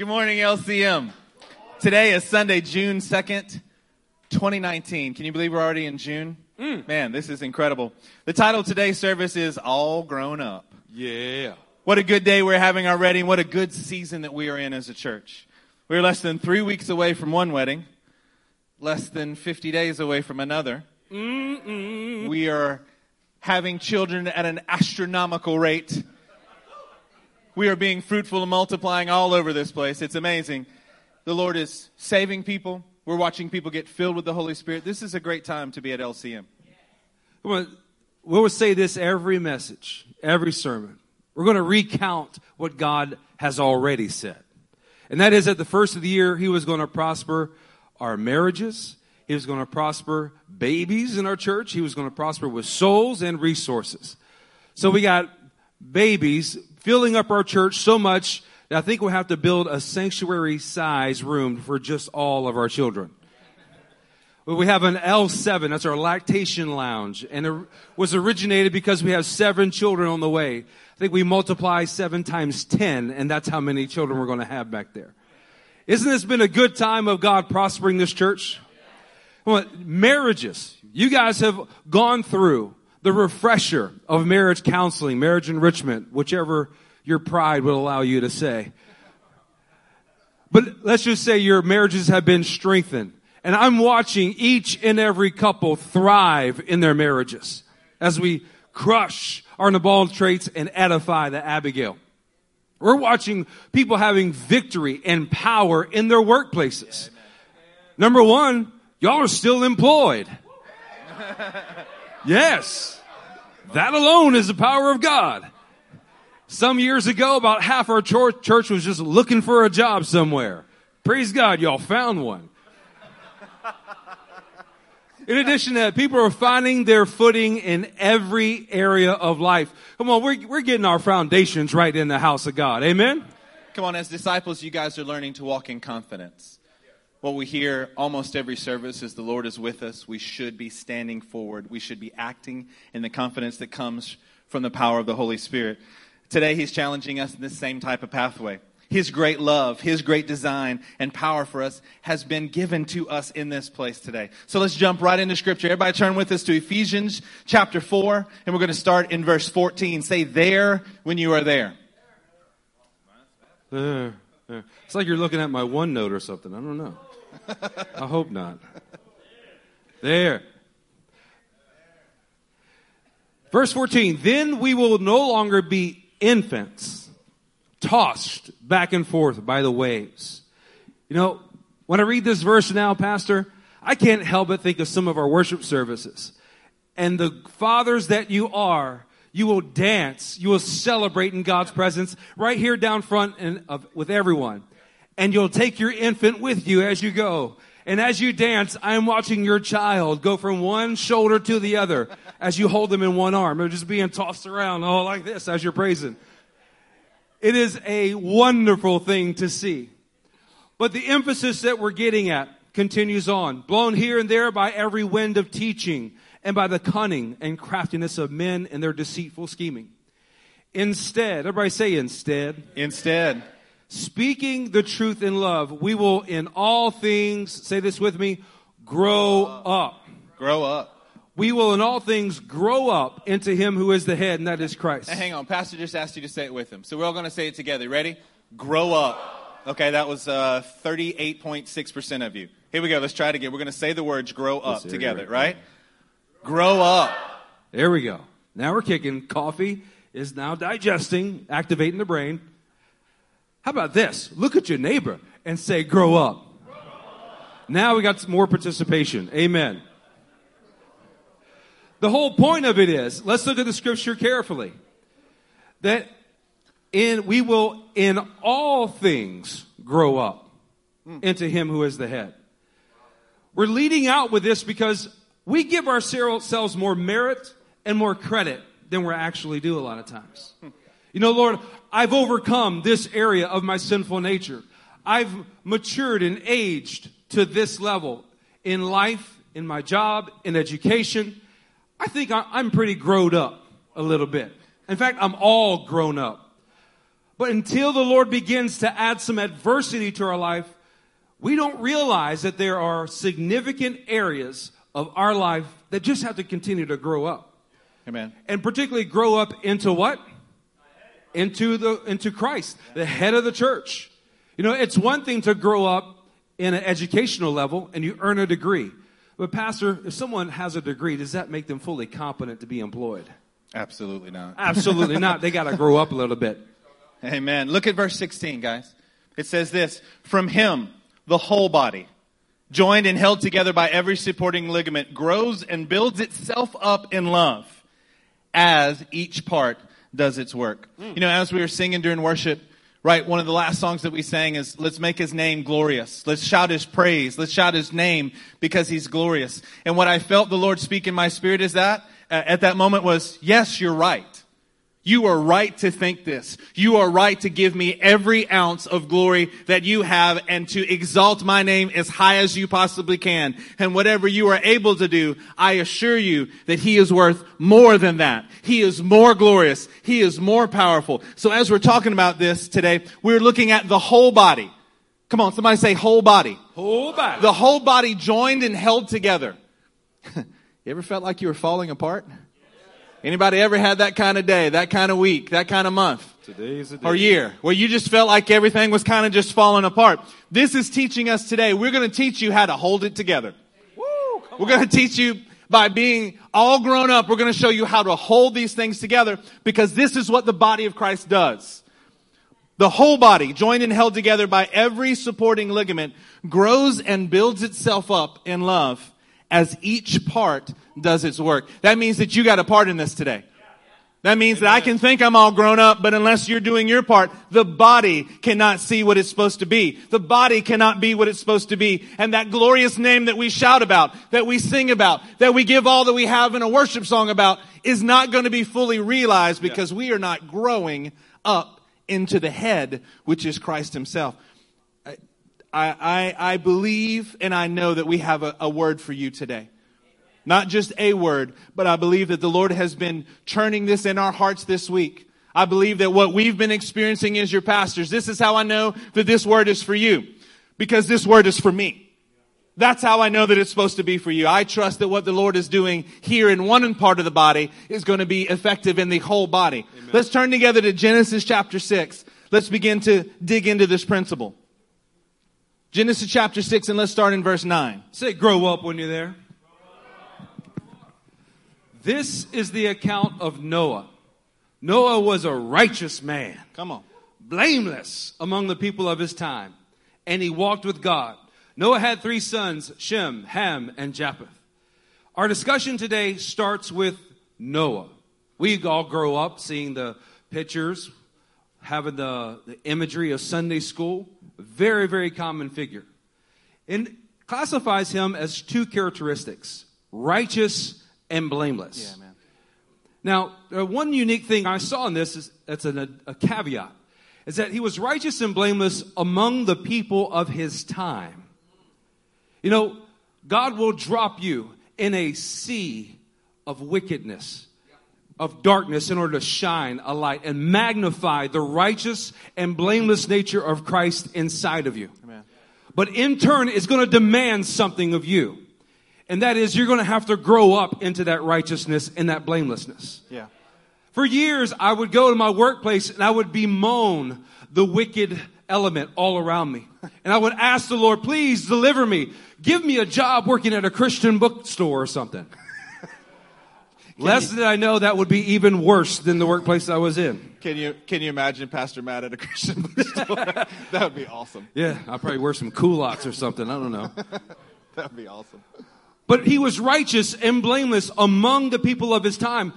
Good morning, LCM. Today is Sunday, June 2nd, 2019. Can you believe we're already in June? Mm. Man, this is incredible. The title of today's service is All Grown Up. Yeah. What a good day we're having already, and what a good season that we are in as a church. We're less than three weeks away from one wedding, less than 50 days away from another. We are having children at an astronomical rate. We are being fruitful and multiplying all over this place. It's amazing. The Lord is saving people. We're watching people get filled with the Holy Spirit. This is a great time to be at LCM. We will say this every message, every sermon. We're going to recount what God has already said. And that is at the first of the year, He was going to prosper our marriages. He was going to prosper babies in our church. He was going to prosper with souls and resources. So we got babies filling up our church so much that I think we'll have to build a sanctuary size room for just all of our children. We have an L7, that's our lactation lounge, and it was originated because we have seven children on the way. I think we multiply seven times ten, and that's how many children we're going to have back there. Isn't this been a good time of God prospering this church? Well, marriages. You guys have gone through the refresher of marriage counseling, marriage enrichment, whichever your pride would allow you to say. But let's just say your marriages have been strengthened. And I'm watching each and every couple thrive in their marriages as we crush our Nabal traits and edify the Abigail. We're watching people having victory and power in their workplaces. Number one, y'all are still employed. Yes. That alone is the power of God. Some years ago, about half our church was just looking for a job somewhere. Praise God, y'all found one. In addition to that, people are finding their footing in every area of life. Come on, we're, we're getting our foundations right in the house of God. Amen? Come on, as disciples, you guys are learning to walk in confidence. What we hear almost every service is the Lord is with us. We should be standing forward. We should be acting in the confidence that comes from the power of the Holy Spirit. Today, He's challenging us in this same type of pathway. His great love, His great design and power for us has been given to us in this place today. So let's jump right into Scripture. Everybody turn with us to Ephesians chapter 4, and we're going to start in verse 14. Say there when you are there. Uh, uh, It's like you're looking at my OneNote or something. I don't know. I hope not. There. Verse 14. Then we will no longer be infants, tossed back and forth by the waves. You know, when I read this verse now, Pastor, I can't help but think of some of our worship services. And the fathers that you are, you will dance, you will celebrate in God's presence right here down front and of, with everyone. And you'll take your infant with you as you go. And as you dance, I am watching your child go from one shoulder to the other as you hold them in one arm. They're just being tossed around all like this as you're praising. It is a wonderful thing to see. But the emphasis that we're getting at continues on, blown here and there by every wind of teaching and by the cunning and craftiness of men and their deceitful scheming. Instead, everybody say instead, Instead, speaking the truth in love, we will in all things, say this with me, grow up. grow up. We will in all things grow up into him who is the head, and that is Christ. Now, hang on. Pastor just asked you to say it with him. So we're all going to say it together. Ready? Grow up. Okay, that was uh, 38.6% of you. Here we go. Let's try it again. We're going to say the words grow up Yes, together, right. right? Grow up. There we go. Now we're kicking. Coffee is now digesting, activating the brain. How about this? Look at your neighbor and say, grow up. Now we got some more participation. Amen. The whole point of it is, let's look at the scripture carefully. That in, we will in all things grow up hmm. into him who is the head. We're leading out with this because we give ourselves more merit and more credit than we actually do a lot of times. Hmm. You know, Lord, I've overcome this area of my sinful nature. I've matured and aged to this level in life, in my job, in education. I think I'm pretty growed up a little bit. In fact, I'm all grown up. But until the Lord begins to add some adversity to our life, we don't realize that there are significant areas of our life that just have to continue to grow up. Amen. And particularly grow up into what? Into the, into Christ, the head of the church. You know, it's one thing to grow up in an educational level and you earn a degree. But pastor, if someone has a degree, does that make them fully competent to be employed? Absolutely not. Absolutely not. They got to grow up a little bit. Amen. Look at verse 16, guys. It says this, from him, the whole body, joined and held together by every supporting ligament, grows and builds itself up in love as each part does its work. You know, as we were singing during worship, right, one of the last songs that we sang is, let's make his name glorious. Let's shout his praise. Let's shout his name because he's glorious. And what I felt the Lord speak in my spirit is that, uh, at that moment was, yes, you're right. You are right to think this. You are right to give me every ounce of glory that you have and to exalt my name as high as you possibly can. And whatever you are able to do, I assure you that he is worth more than that. He is more glorious. He is more powerful. So as we're talking about this today, we're looking at the whole body. Come on, somebody say whole body. Whole body. The whole body joined and held together. you ever felt like you were falling apart? Anybody ever had that kind of day, that kind of week, that kind of month? Today's a day. or year where you just felt like everything was kind of just falling apart. This is teaching us today. We're going to teach you how to hold it together. We're going to teach you by being all grown up. We're going to show you how to hold these things together because this is what the body of Christ does. The whole body, joined and held together by every supporting ligament, grows and builds itself up in love as each part does its work. That means that you got a part in this today. That means that I can think I'm all grown up, but unless you're doing your part, the body cannot see what it's supposed to be. The body cannot be what it's supposed to be. And that glorious name that we shout about, that we sing about, that we give all that we have in a worship song about is not going to be fully realized because we are not growing up into the head, which is Christ himself. I, I, I believe and I know that we have a, a word for you today. Not just a word, but I believe that the Lord has been churning this in our hearts this week. I believe that what we've been experiencing as your pastors, this is how I know that this word is for you. Because this word is for me. That's how I know that it's supposed to be for you. I trust that what the Lord is doing here in one part of the body is going to be effective in the whole body. Let's turn together to Genesis chapter 6. Let's begin to dig into this principle. Genesis chapter 6 and let's start in verse 9. Say grow up when you're there. This is the account of Noah. Noah was a righteous man, Come on. blameless among the people of his time, and he walked with God. Noah had three sons, Shem, Ham, and Japheth. Our discussion today starts with Noah. We all grow up seeing the pictures, having the, the imagery of Sunday school. Very, very common figure. And classifies him as two characteristics righteous and blameless. Yeah, man. Now, uh, one unique thing I saw in this is that's a, a caveat is that he was righteous and blameless among the people of his time. You know, God will drop you in a sea of wickedness, of darkness in order to shine a light and magnify the righteous and blameless nature of Christ inside of you. Amen. But in turn, it's going to demand something of you. And that is, you're going to have to grow up into that righteousness and that blamelessness. Yeah. For years, I would go to my workplace and I would bemoan the wicked element all around me. And I would ask the Lord, please deliver me. Give me a job working at a Christian bookstore or something. Less did I know that would be even worse than the workplace I was in. Can you can you imagine Pastor Matt at a Christian bookstore? that would be awesome. Yeah, I'll probably wear some culottes or something. I don't know. That would be awesome. But he was righteous and blameless among the people of his time.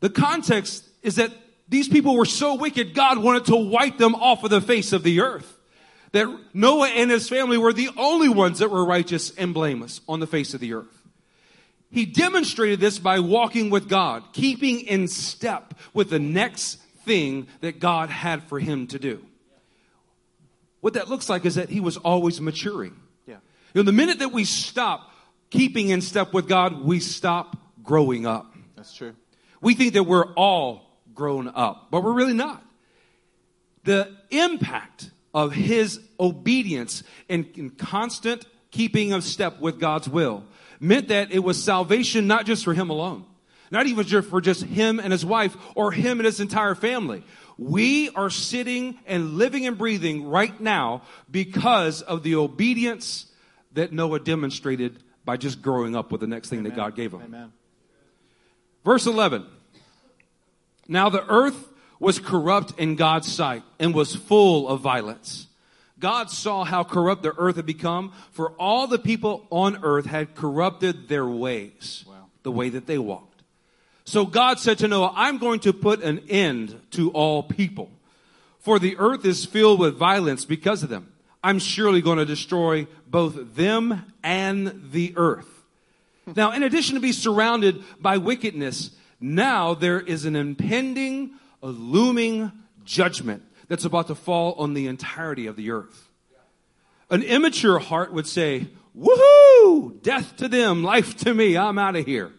The context is that these people were so wicked, God wanted to wipe them off of the face of the earth. That Noah and his family were the only ones that were righteous and blameless on the face of the earth. He demonstrated this by walking with God, keeping in step with the next thing that God had for him to do. What that looks like is that he was always maturing. Yeah. You know, the minute that we stop keeping in step with God, we stop growing up. That's true. We think that we're all grown up, but we're really not. the impact of his obedience and constant keeping of step with God's will meant that it was salvation not just for him alone, not even for just him and his wife or him and his entire family. We are sitting and living and breathing right now because of the obedience that Noah demonstrated by just growing up with the next thing Amen. that God gave him. Amen. Verse 11. Now the earth was corrupt in God's sight and was full of violence. God saw how corrupt the earth had become, for all the people on earth had corrupted their ways, wow. the way that they walked. So God said to Noah, I'm going to put an end to all people, for the earth is filled with violence because of them. I'm surely going to destroy both them and the earth. Now, in addition to be surrounded by wickedness, now there is an impending, a looming judgment that's about to fall on the entirety of the earth. An immature heart would say, woohoo, death to them, life to me, I'm out of here.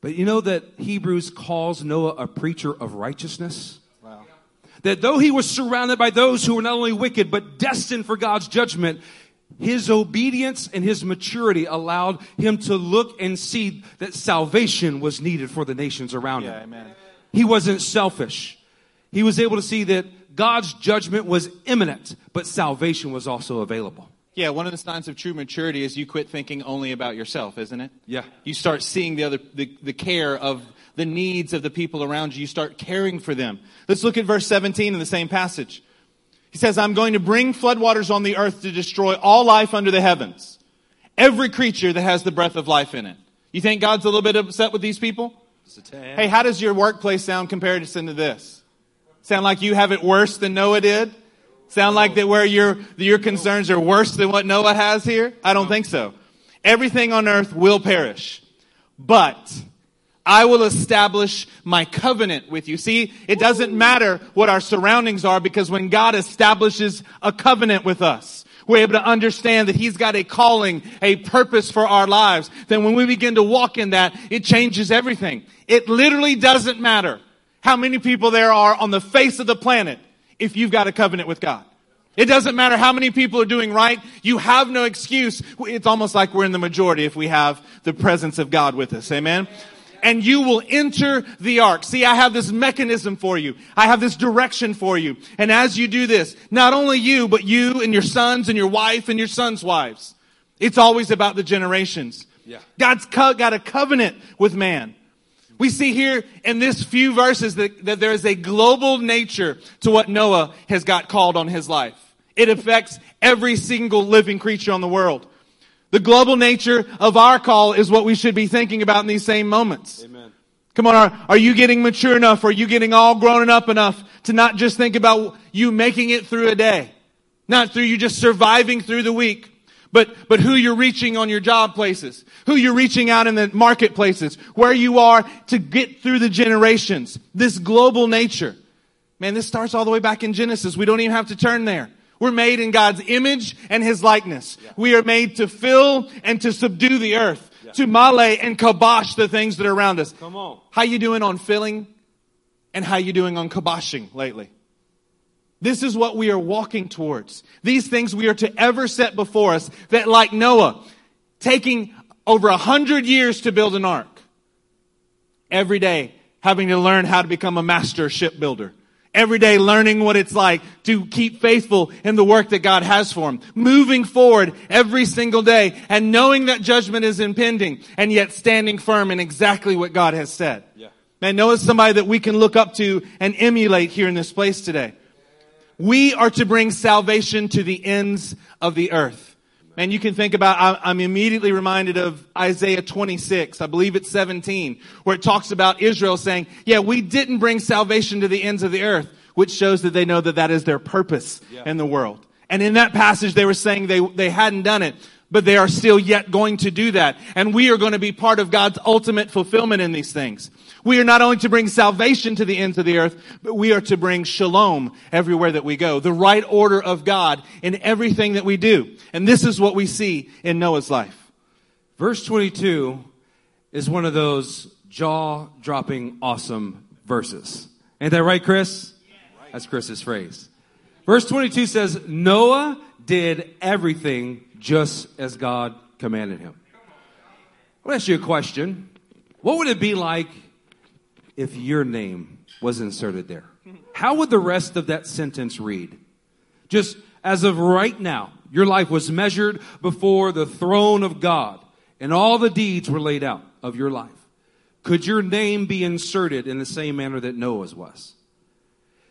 But you know that Hebrews calls Noah a preacher of righteousness? That though he was surrounded by those who were not only wicked, but destined for God's judgment, his obedience and his maturity allowed him to look and see that salvation was needed for the nations around yeah, him. Amen. He wasn't selfish. He was able to see that God's judgment was imminent, but salvation was also available. Yeah, one of the signs of true maturity is you quit thinking only about yourself, isn't it? Yeah. You start seeing the other the, the care of the needs of the people around you. You start caring for them. Let's look at verse 17 in the same passage. He says, I'm going to bring floodwaters on the earth to destroy all life under the heavens. Every creature that has the breath of life in it. You think God's a little bit upset with these people? Hey, how does your workplace sound compared to this? Sound like you have it worse than Noah did? Sound like that where your, your concerns are worse than what Noah has here? I don't think so. Everything on earth will perish. But I will establish my covenant with you. See, it doesn't matter what our surroundings are because when God establishes a covenant with us, we're able to understand that He's got a calling, a purpose for our lives. Then when we begin to walk in that, it changes everything. It literally doesn't matter how many people there are on the face of the planet if you've got a covenant with God. It doesn't matter how many people are doing right. You have no excuse. It's almost like we're in the majority if we have the presence of God with us. Amen. And you will enter the ark. See, I have this mechanism for you. I have this direction for you. And as you do this, not only you, but you and your sons and your wife and your sons' wives. It's always about the generations. Yeah. God's co- got a covenant with man. We see here in this few verses that, that there is a global nature to what Noah has got called on his life. It affects every single living creature on the world. The global nature of our call is what we should be thinking about in these same moments. Amen. Come on, are, are you getting mature enough? Are you getting all grown up enough to not just think about you making it through a day? Not through you just surviving through the week, but, but who you're reaching on your job places, who you're reaching out in the marketplaces, where you are to get through the generations, this global nature. Man, this starts all the way back in Genesis. We don't even have to turn there. We're made in God's image and His likeness. Yeah. We are made to fill and to subdue the earth, yeah. to male and kabosh the things that are around us. Come on. How you doing on filling and how you doing on kaboshing lately? This is what we are walking towards. These things we are to ever set before us that like Noah, taking over a hundred years to build an ark, every day having to learn how to become a master shipbuilder. Every day learning what it's like to keep faithful in the work that God has for him. Moving forward every single day and knowing that judgment is impending and yet standing firm in exactly what God has said. Yeah. Man, Noah's somebody that we can look up to and emulate here in this place today. We are to bring salvation to the ends of the earth. And you can think about, I'm immediately reminded of Isaiah 26, I believe it's 17, where it talks about Israel saying, yeah, we didn't bring salvation to the ends of the earth, which shows that they know that that is their purpose yeah. in the world. And in that passage, they were saying they, they hadn't done it, but they are still yet going to do that. And we are going to be part of God's ultimate fulfillment in these things. We are not only to bring salvation to the ends of the earth, but we are to bring shalom everywhere that we go. The right order of God in everything that we do. And this is what we see in Noah's life. Verse 22 is one of those jaw dropping awesome verses. Ain't that right, Chris? That's Chris's phrase. Verse 22 says, Noah did everything just as God commanded him. I want to ask you a question. What would it be like if your name was inserted there? How would the rest of that sentence read? Just as of right now, your life was measured before the throne of God and all the deeds were laid out of your life. Could your name be inserted in the same manner that Noah's was?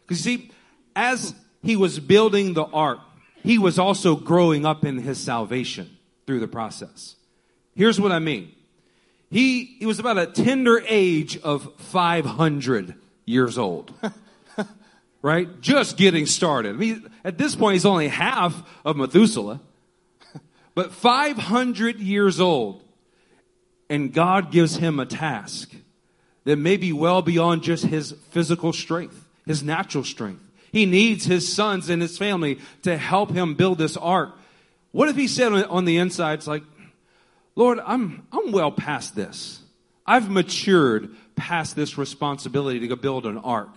Because you see, as he was building the ark, he was also growing up in his salvation through the process. Here's what I mean. He, he was about a tender age of 500 years old. right? Just getting started. I mean, at this point, he's only half of Methuselah, but 500 years old. And God gives him a task that may be well beyond just his physical strength, his natural strength. He needs his sons and his family to help him build this ark. What if he said on the inside, it's like, Lord, I'm, I'm well past this. I've matured past this responsibility to go build an ark.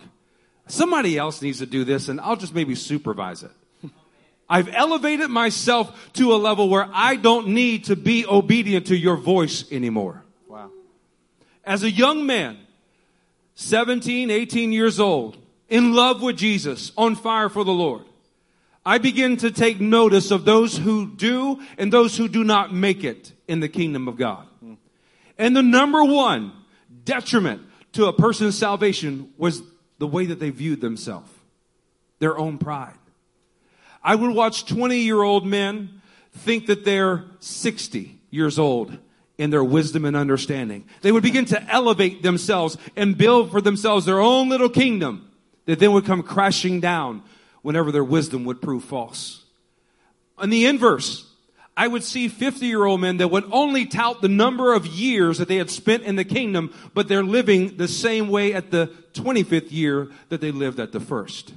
Somebody else needs to do this and I'll just maybe supervise it. I've elevated myself to a level where I don't need to be obedient to your voice anymore. Wow. As a young man, 17, 18 years old, in love with Jesus, on fire for the Lord, I begin to take notice of those who do and those who do not make it in the kingdom of God. And the number one detriment to a person's salvation was the way that they viewed themselves, their own pride. I would watch 20 year old men think that they're 60 years old in their wisdom and understanding. They would begin to elevate themselves and build for themselves their own little kingdom that then would come crashing down whenever their wisdom would prove false. On the inverse, I would see 50 year old men that would only tout the number of years that they had spent in the kingdom, but they're living the same way at the 25th year that they lived at the first.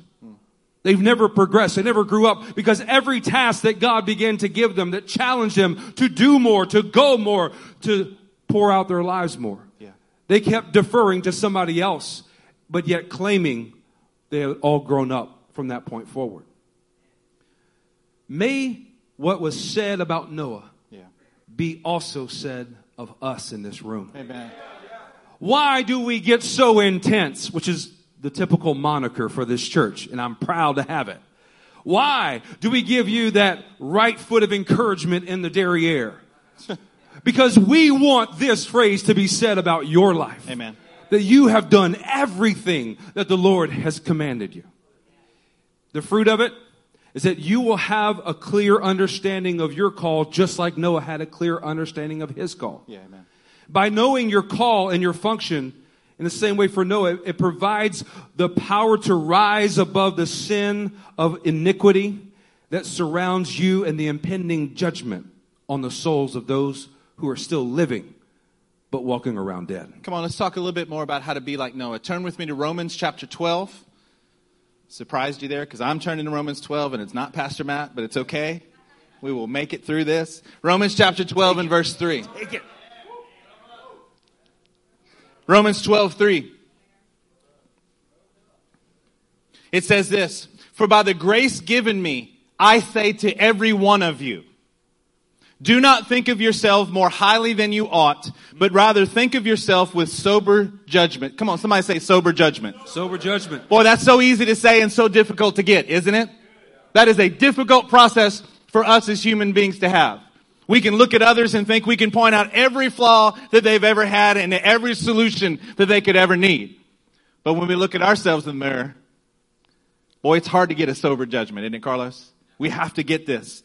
They've never progressed. They never grew up because every task that God began to give them that challenged them to do more, to go more, to pour out their lives more. Yeah. They kept deferring to somebody else, but yet claiming they had all grown up from that point forward. May what was said about Noah Yeah. be also said of us in this room. Amen. Why do we get so intense, which is the typical moniker for this church, and I'm proud to have it. Why do we give you that right foot of encouragement in the derriere? because we want this phrase to be said about your life. Amen. That you have done everything that the Lord has commanded you. The fruit of it is that you will have a clear understanding of your call, just like Noah had a clear understanding of his call. Yeah, amen. By knowing your call and your function, in the same way for Noah, it provides the power to rise above the sin of iniquity that surrounds you and the impending judgment on the souls of those who are still living but walking around dead. Come on, let's talk a little bit more about how to be like Noah. Turn with me to Romans chapter 12. Surprised you there because I'm turning to Romans 12 and it's not Pastor Matt, but it's okay. We will make it through this. Romans chapter 12 and verse 3. Take it. Romans 12, 3. It says this, for by the grace given me, I say to every one of you, do not think of yourself more highly than you ought, but rather think of yourself with sober judgment. Come on, somebody say sober judgment. Sober judgment. Boy, that's so easy to say and so difficult to get, isn't it? That is a difficult process for us as human beings to have. We can look at others and think we can point out every flaw that they've ever had and every solution that they could ever need. But when we look at ourselves in the mirror, boy, it's hard to get a sober judgment, isn't it, Carlos? We have to get this.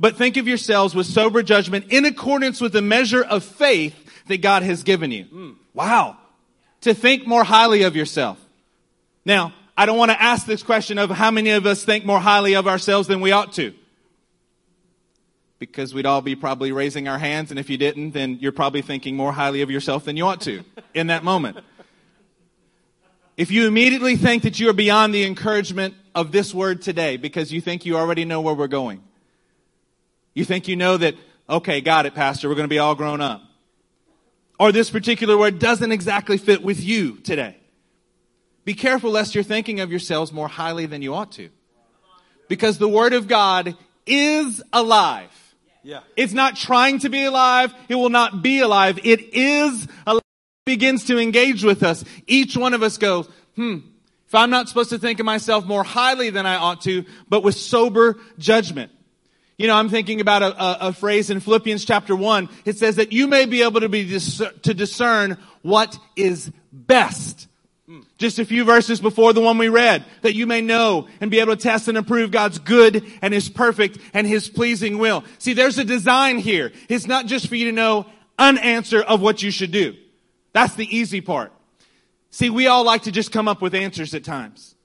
But think of yourselves with sober judgment in accordance with the measure of faith that God has given you. Mm. Wow. To think more highly of yourself. Now, I don't want to ask this question of how many of us think more highly of ourselves than we ought to because we'd all be probably raising our hands, and if you didn't, then you're probably thinking more highly of yourself than you ought to in that moment. If you immediately think that you are beyond the encouragement of this word today because you think you already know where we're going, you think you know that, okay, got it, Pastor, we're going to be all grown up. Or this particular word doesn't exactly fit with you today. Be careful lest you're thinking of yourselves more highly than you ought to. Because the Word of God is alive. Yeah. It's not trying to be alive. It will not be alive. It is alive. It begins to engage with us. Each one of us goes, hmm, if I'm not supposed to think of myself more highly than I ought to, but with sober judgment. You know, I'm thinking about a, a, a phrase in Philippians chapter one. It says that you may be able to be dis- to discern what is best. Just a few verses before the one we read, that you may know and be able to test and approve God's good and His perfect and His pleasing will. See, there's a design here. It's not just for you to know an answer of what you should do. That's the easy part. See, we all like to just come up with answers at times.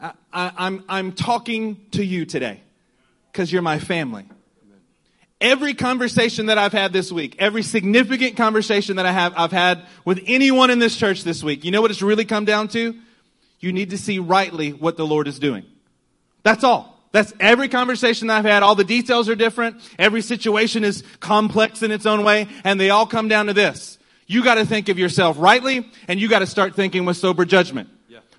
I, I'm, I'm talking to you today because you're my family. Every conversation that I've had this week, every significant conversation that I have, I've had with anyone in this church this week, you know what it's really come down to? You need to see rightly what the Lord is doing. That's all. That's every conversation I've had. All the details are different. Every situation is complex in its own way, and they all come down to this. You gotta think of yourself rightly, and you gotta start thinking with sober judgment.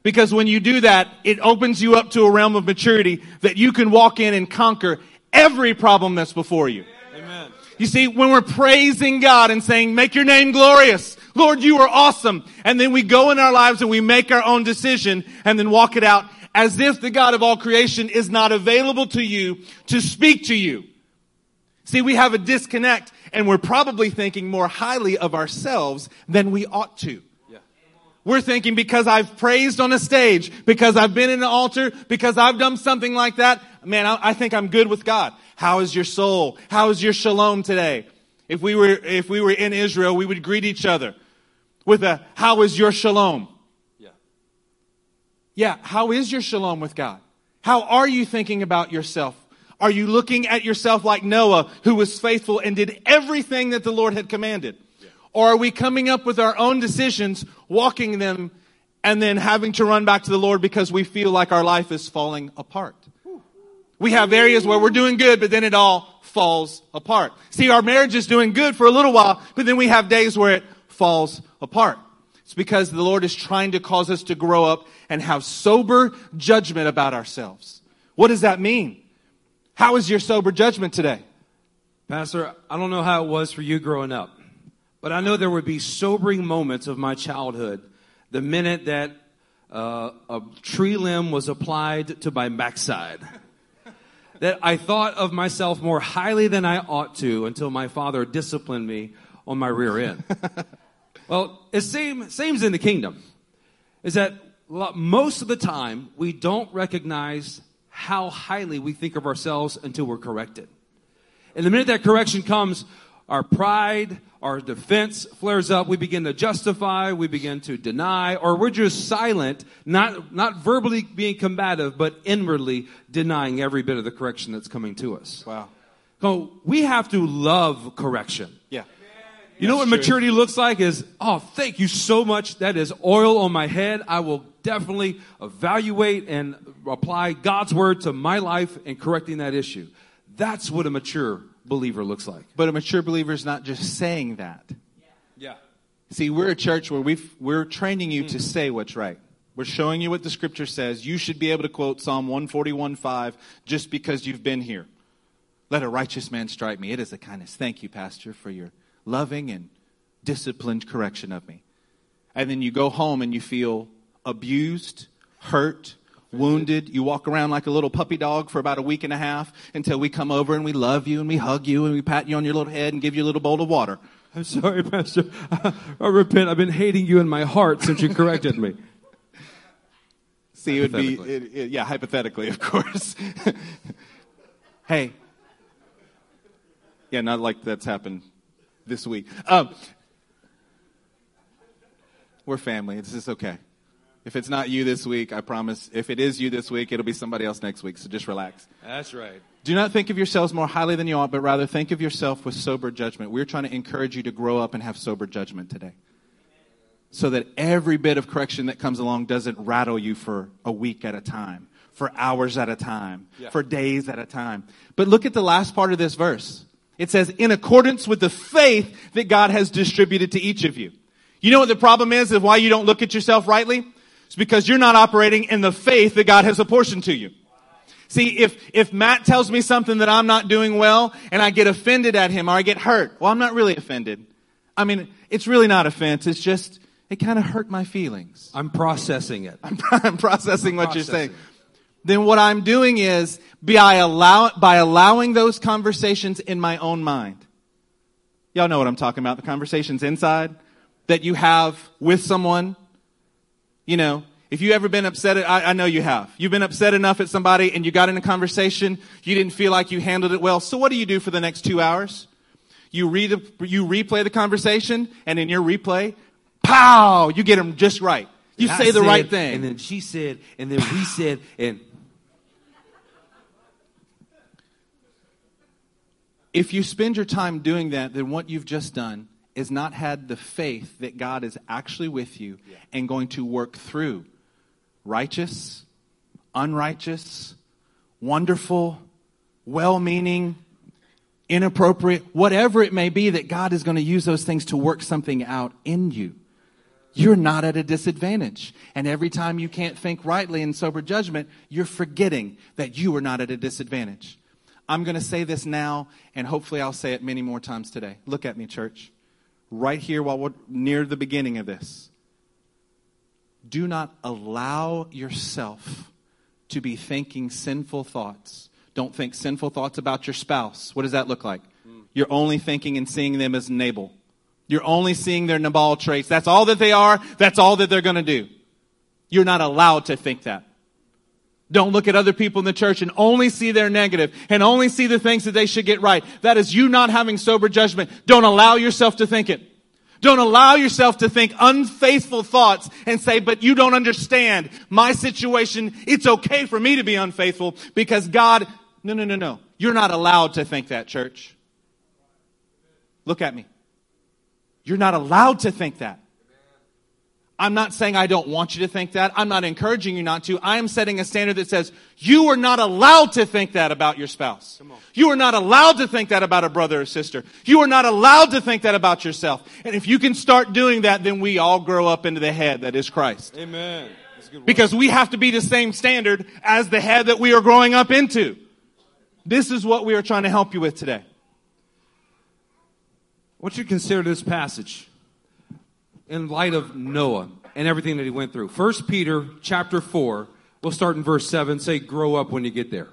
Because when you do that, it opens you up to a realm of maturity that you can walk in and conquer every problem that's before you. Amen. You see, when we're praising God and saying, make your name glorious, Lord, you are awesome. And then we go in our lives and we make our own decision and then walk it out as if the God of all creation is not available to you to speak to you. See, we have a disconnect and we're probably thinking more highly of ourselves than we ought to. We're thinking because I've praised on a stage, because I've been in an altar, because I've done something like that, man, I, I think I'm good with God. How is your soul? How is your shalom today? If we were, if we were in Israel, we would greet each other with a, how is your shalom? Yeah. Yeah, how is your shalom with God? How are you thinking about yourself? Are you looking at yourself like Noah, who was faithful and did everything that the Lord had commanded? Or are we coming up with our own decisions, walking them, and then having to run back to the Lord because we feel like our life is falling apart? We have areas where we're doing good, but then it all falls apart. See, our marriage is doing good for a little while, but then we have days where it falls apart. It's because the Lord is trying to cause us to grow up and have sober judgment about ourselves. What does that mean? How is your sober judgment today? Pastor, I don't know how it was for you growing up, but I know there would be sobering moments of my childhood the minute that uh, a tree limb was applied to my backside. that I thought of myself more highly than I ought to until my father disciplined me on my rear end. well, it's same same's in the kingdom. Is that most of the time we don't recognize how highly we think of ourselves until we're corrected. And the minute that correction comes, our pride, our defense flares up. We begin to justify, we begin to deny, or we're just silent, not, not verbally being combative, but inwardly denying every bit of the correction that's coming to us. Wow. So we have to love correction. Yeah. You know what maturity looks like is, oh, thank you so much. That is oil on my head. I will definitely evaluate and apply God's word to my life in correcting that issue. That's what a mature believer looks like. But a mature believer is not just saying that. Yeah. See, we're a church where we've, we're training you to hmm. say what's right. We're showing you what the scripture says. You should be able to quote Psalm 141.5 just because you've been here. Let a righteous man strike me. It is a kindness. Thank you, Pastor, for your loving and disciplined correction of me. And then you go home and you feel abused, hurt, wounded. You walk around like a little puppy dog for about a week and a half until we come over and we love you and we hug you and we pat you on your little head and give you a little bowl of water. I'm sorry, Pastor. I repent. I've been hating you in my heart since you corrected me. See, it would be, it, it- yeah, hypothetically, of course. hey. Yeah, not like that's happened this week. Um, we're family. This is okay. If it's not you this week, I promise. If it is you this week, it'll be somebody else next week. So just relax. That's right. Do not think of yourselves more highly than you ought, but rather think of yourself with sober judgment. We're trying to encourage you to grow up and have sober judgment today. So that every bit of correction that comes along doesn't rattle you for a week at a time, for hours at a time, Yeah. for days at a time. But look at the last part of this verse. It says, in accordance with the faith that God has distributed to each of you. You know what the problem is of why you don't look at yourself rightly? It's because you're not operating in the faith that God has apportioned to you. See, if, if Matt tells me something that I'm not doing well and I get offended at him or I get hurt, well, I'm not really offended. I mean, it's really not offense. It's just, it kind of hurt my feelings. I'm processing it. I'm, I'm processing what you're saying. Then what I'm doing is by, allow, by allowing those conversations in my own mind. Y'all know what I'm talking about. The conversations inside that you have with someone. You know, if you ever been upset, at, I, I know you have. You've been upset enough at somebody and you got in a conversation. You didn't feel like you handled it well. So what do you do for the next two hours? You read the, you replay the conversation and in your replay, pow, you get them just right. You I say the said, right thing. And then she said, and then we said, and if you spend your time doing that, then what you've just done is not had the faith that God is actually with you and going to work through righteous, unrighteous, wonderful, well meaning, inappropriate, whatever it may be, that God is going to use those things to work something out in you. You're not at a disadvantage. And every time you can't think rightly in sober judgment, you're forgetting that you are not at a disadvantage. I'm going to say this now, and hopefully I'll say it many more times today. Look at me, church. Right here while we're near the beginning of this. Do not allow yourself to be thinking sinful thoughts. Don't think sinful thoughts about your spouse. What does that look like? Hmm. You're only thinking and seeing them as Nabal. You're only seeing their Nabal traits. That's all that they are. That's all that they're going to do. You're not allowed to think that. Don't look at other people in the church and only see their negative and only see the things that they should get right. That is you not having sober judgment. Don't allow yourself to think it. Don't allow yourself to think unfaithful thoughts and say, but you don't understand my situation. It's okay for me to be unfaithful because God, no, no, no, no. You're not allowed to think that, church. Look at me. You're not allowed to think that. I'm not saying I don't want you to think that. I'm not encouraging you not to. I am setting a standard that says you are not allowed to think that about your spouse. You are not allowed to think that about a brother or sister. You are not allowed to think that about yourself. And if you can start doing that, then we all grow up into the head that is Christ. Amen. Because we have to be the same standard as the head that we are growing up into. This is what we are trying to help you with today. I want you to consider this passage in light of Noah and everything that he went through. First Peter chapter 4, we'll start in verse 7, say grow up when you get there.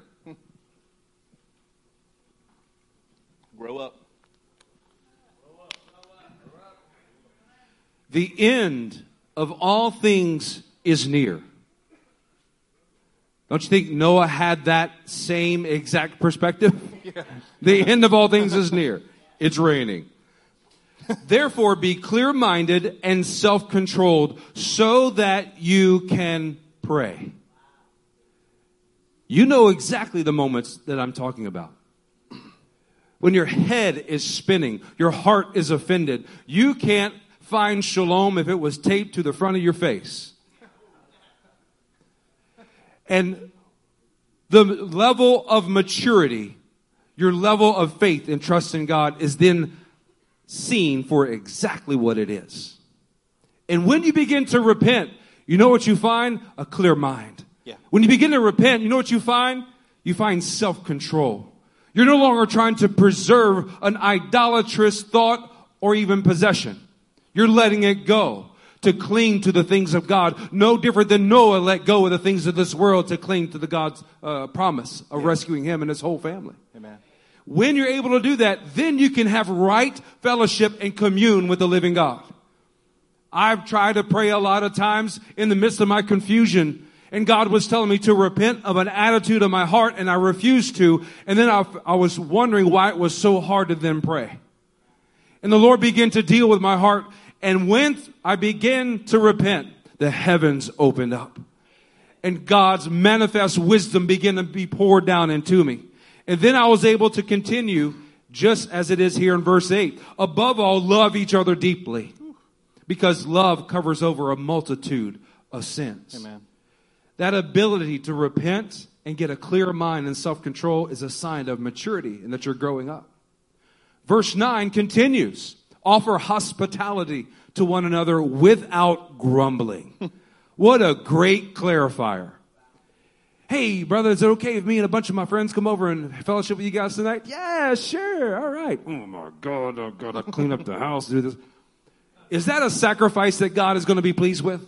Grow up. The end of all things is near. Don't you think Noah had that same exact perspective? The end of all things is near. It's raining. Therefore, be clear minded and self controlled so that you can pray. You know exactly the moments that I'm talking about. When your head is spinning, your heart is offended, you can't find shalom if it was taped to the front of your face. And the level of maturity, your level of faith and trust in God is then seen for exactly what it is. And when you begin to repent, you know what you find? A clear mind. Yeah. When you begin to repent, you know what you find? You find self-control. You're no longer trying to preserve an idolatrous thought or even possession. You're letting it go to cling to the things of God. No different than Noah let go of the things of this world to cling to the God's uh, promise of rescuing him and his whole family. When you're able to do that, then you can have right fellowship and commune with the living God. I've tried to pray a lot of times in the midst of my confusion, and God was telling me to repent of an attitude of my heart, and I refused to. And then I, I was wondering why it was so hard to then pray. And the Lord began to deal with my heart, and when I began to repent, the heavens opened up. And God's manifest wisdom began to be poured down into me. And then I was able to continue just as it is here in verse 8. Above all, love each other deeply because love covers over a multitude of sins. Amen. That ability to repent and get a clear mind and self control is a sign of maturity and that you're growing up. Verse 9 continues offer hospitality to one another without grumbling. what a great clarifier. Hey, brother, is it okay if me and a bunch of my friends come over and fellowship with you guys tonight? Yeah, sure. All right. Oh my God, oh, I gotta clean up the house, do this. Is that a sacrifice that God is going to be pleased with?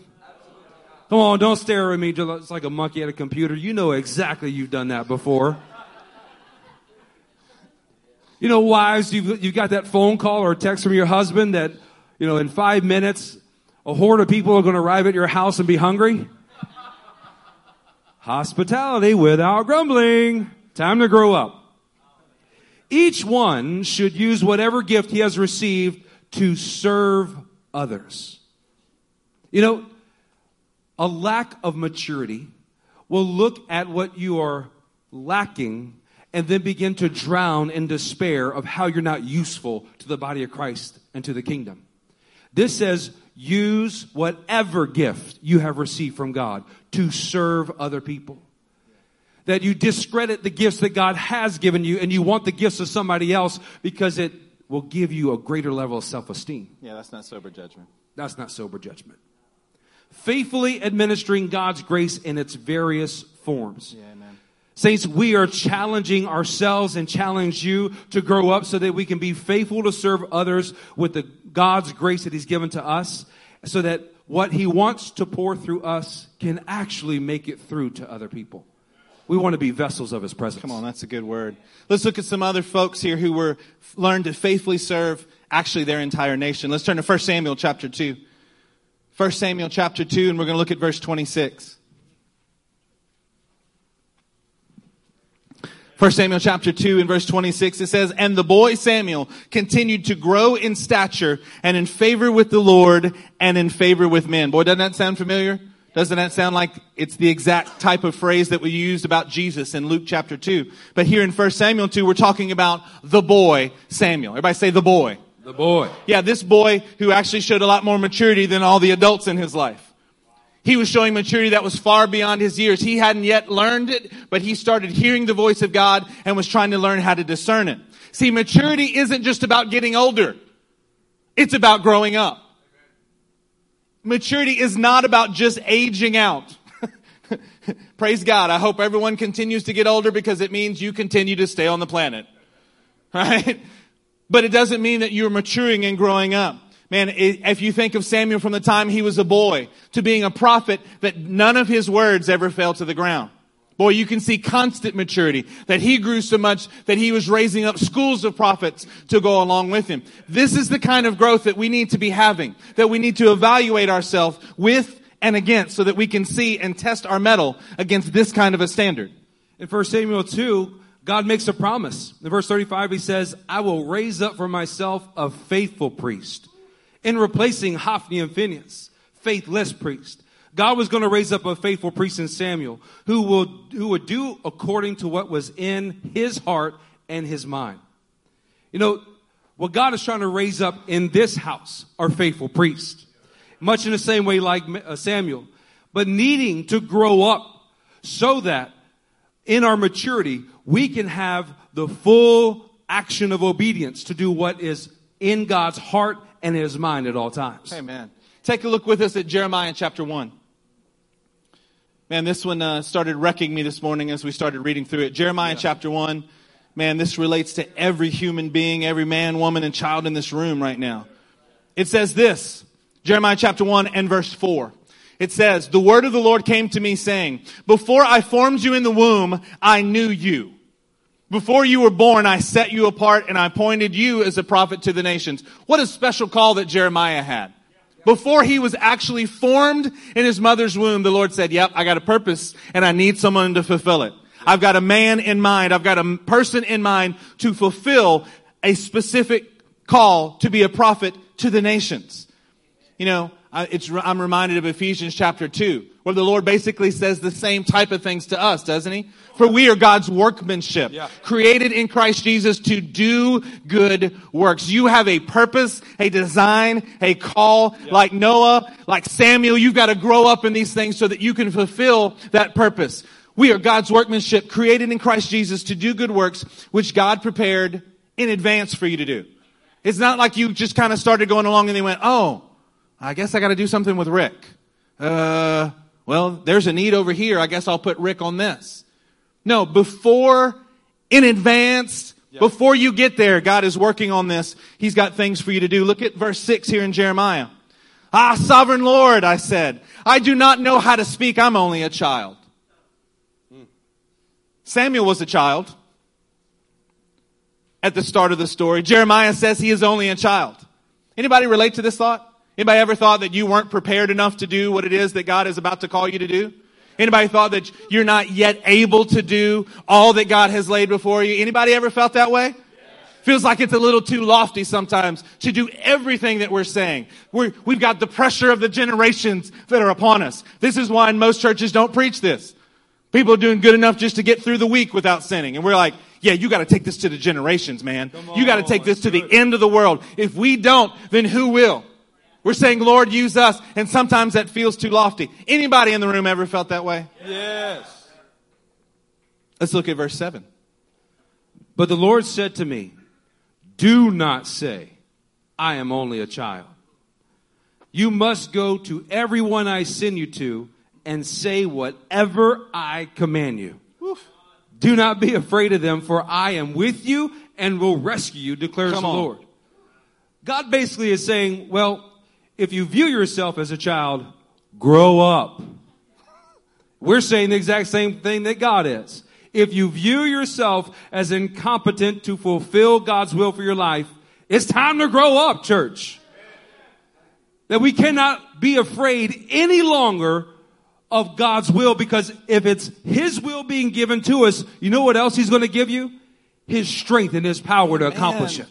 Come on, don't stare at me It's like a monkey at a computer. You know exactly you've done that before. You know, wives, you've, you've got that phone call or text from your husband that, you know, in five minutes, a horde of people are going to arrive at your house and be hungry. Hospitality without grumbling. Time to grow up. Each one should use whatever gift he has received to serve others. You know, a lack of maturity will look at what you are lacking and then begin to drown in despair of how you're not useful to the body of Christ and to the kingdom. This says, use whatever gift you have received from God to serve other people. That you discredit the gifts that God has given you and you want the gifts of somebody else because it will give you a greater level of self esteem. Yeah, that's not sober judgment. That's not sober judgment faithfully administering God's grace in its various forms. Yeah, amen. Saints, we are challenging ourselves and challenge you to grow up so that we can be faithful to serve others with the God's grace that He's given to us so that what He wants to pour through us can actually make it through to other people. We want to be vessels of His presence. Come on, that's a good word. Let's look at some other folks here who were learned to faithfully serve actually their entire nation. Let's turn to 1 Samuel chapter 2. 1 Samuel chapter 2, and we're going to look at verse 26. 1 Samuel chapter 2 and verse 26, it says, And the boy Samuel continued to grow in stature and in favor with the Lord and in favor with men. Boy, doesn't that sound familiar? Doesn't that sound like it's the exact type of phrase that we used about Jesus in Luke chapter 2? But here in 1 Samuel 2, we're talking about the boy Samuel. Everybody say the boy. The boy. Yeah, this boy who actually showed a lot more maturity than all the adults in his life. He was showing maturity that was far beyond his years. He hadn't yet learned it, but he started hearing the voice of God and was trying to learn how to discern it. See, maturity isn't just about getting older. It's about growing up. Maturity is not about just aging out. Praise God. I hope everyone continues to get older because it means you continue to stay on the planet. Right? But it doesn't mean that you're maturing and growing up. Man, if you think of Samuel from the time he was a boy to being a prophet, that none of his words ever fell to the ground. Boy, you can see constant maturity, that he grew so much that he was raising up schools of prophets to go along with him. This is the kind of growth that we need to be having, that we need to evaluate ourselves with and against so that we can see and test our mettle against this kind of a standard. In 1 Samuel 2, God makes a promise. In verse 35, he says, I will raise up for myself a faithful priest. In replacing Hophni and Phinehas, faithless priest. God was going to raise up a faithful priest in Samuel who will, who would do according to what was in his heart and his mind. You know, what God is trying to raise up in this house are faithful priests. Much in the same way like uh, Samuel, but needing to grow up so that in our maturity, we can have the full action of obedience to do what is in God's heart and his mind at all times. Amen. Take a look with us at Jeremiah chapter 1. Man, this one uh, started wrecking me this morning as we started reading through it. Jeremiah yeah. chapter 1. Man, this relates to every human being, every man, woman, and child in this room right now. It says this Jeremiah chapter 1 and verse 4. It says, The word of the Lord came to me saying, Before I formed you in the womb, I knew you. Before you were born, I set you apart and I appointed you as a prophet to the nations. What a special call that Jeremiah had. Before he was actually formed in his mother's womb, the Lord said, yep, I got a purpose and I need someone to fulfill it. I've got a man in mind. I've got a person in mind to fulfill a specific call to be a prophet to the nations. You know, I'm reminded of Ephesians chapter 2, where the Lord basically says the same type of things to us, doesn't he? For we are God's workmanship, yeah. created in Christ Jesus to do good works. You have a purpose, a design, a call, yeah. like Noah, like Samuel. You've got to grow up in these things so that you can fulfill that purpose. We are God's workmanship, created in Christ Jesus to do good works, which God prepared in advance for you to do. It's not like you just kind of started going along and they went, oh, I guess I got to do something with Rick. Uh, well, there's a need over here. I guess I'll put Rick on this. No, before, in advance, before you get there, God is working on this. He's got things for you to do. Look at verse 6 here in Jeremiah. Ah, sovereign Lord, I said, I do not know how to speak. I'm only a child. Samuel was a child at the start of the story. Jeremiah says he is only a child. Anybody relate to this thought? Anybody ever thought that you weren't prepared enough to do what it is that God is about to call you to do? Anybody thought that you're not yet able to do all that God has laid before you? Anybody ever felt that way? Feels like it's a little too lofty sometimes to do everything that we're saying. we have got the pressure of the generations that are upon us. This is why most churches don't preach this. People are doing good enough just to get through the week without sinning. And we're like, yeah, you got to take this to the generations, man. You got to take this to the end of the world. If we don't, then who will? We're saying, Lord, use us. And sometimes that feels too lofty. Anybody in the room ever felt that way? Yes. Let's look at verse 7. But the Lord said to me, Do not say, I am only a child. You must go to everyone I send you to and say whatever I command you. Oof. Do not be afraid of them, for I am with you and will rescue you, declares Come the on. Lord. God basically is saying, well, if you view yourself as a child, grow up. We're saying the exact same thing that God is. If you view yourself as incompetent to fulfill God's will for your life, it's time to grow up, church. That we cannot be afraid any longer of God's will because if it's His will being given to us, you know what else He's going to give you? His strength and His power to accomplish it.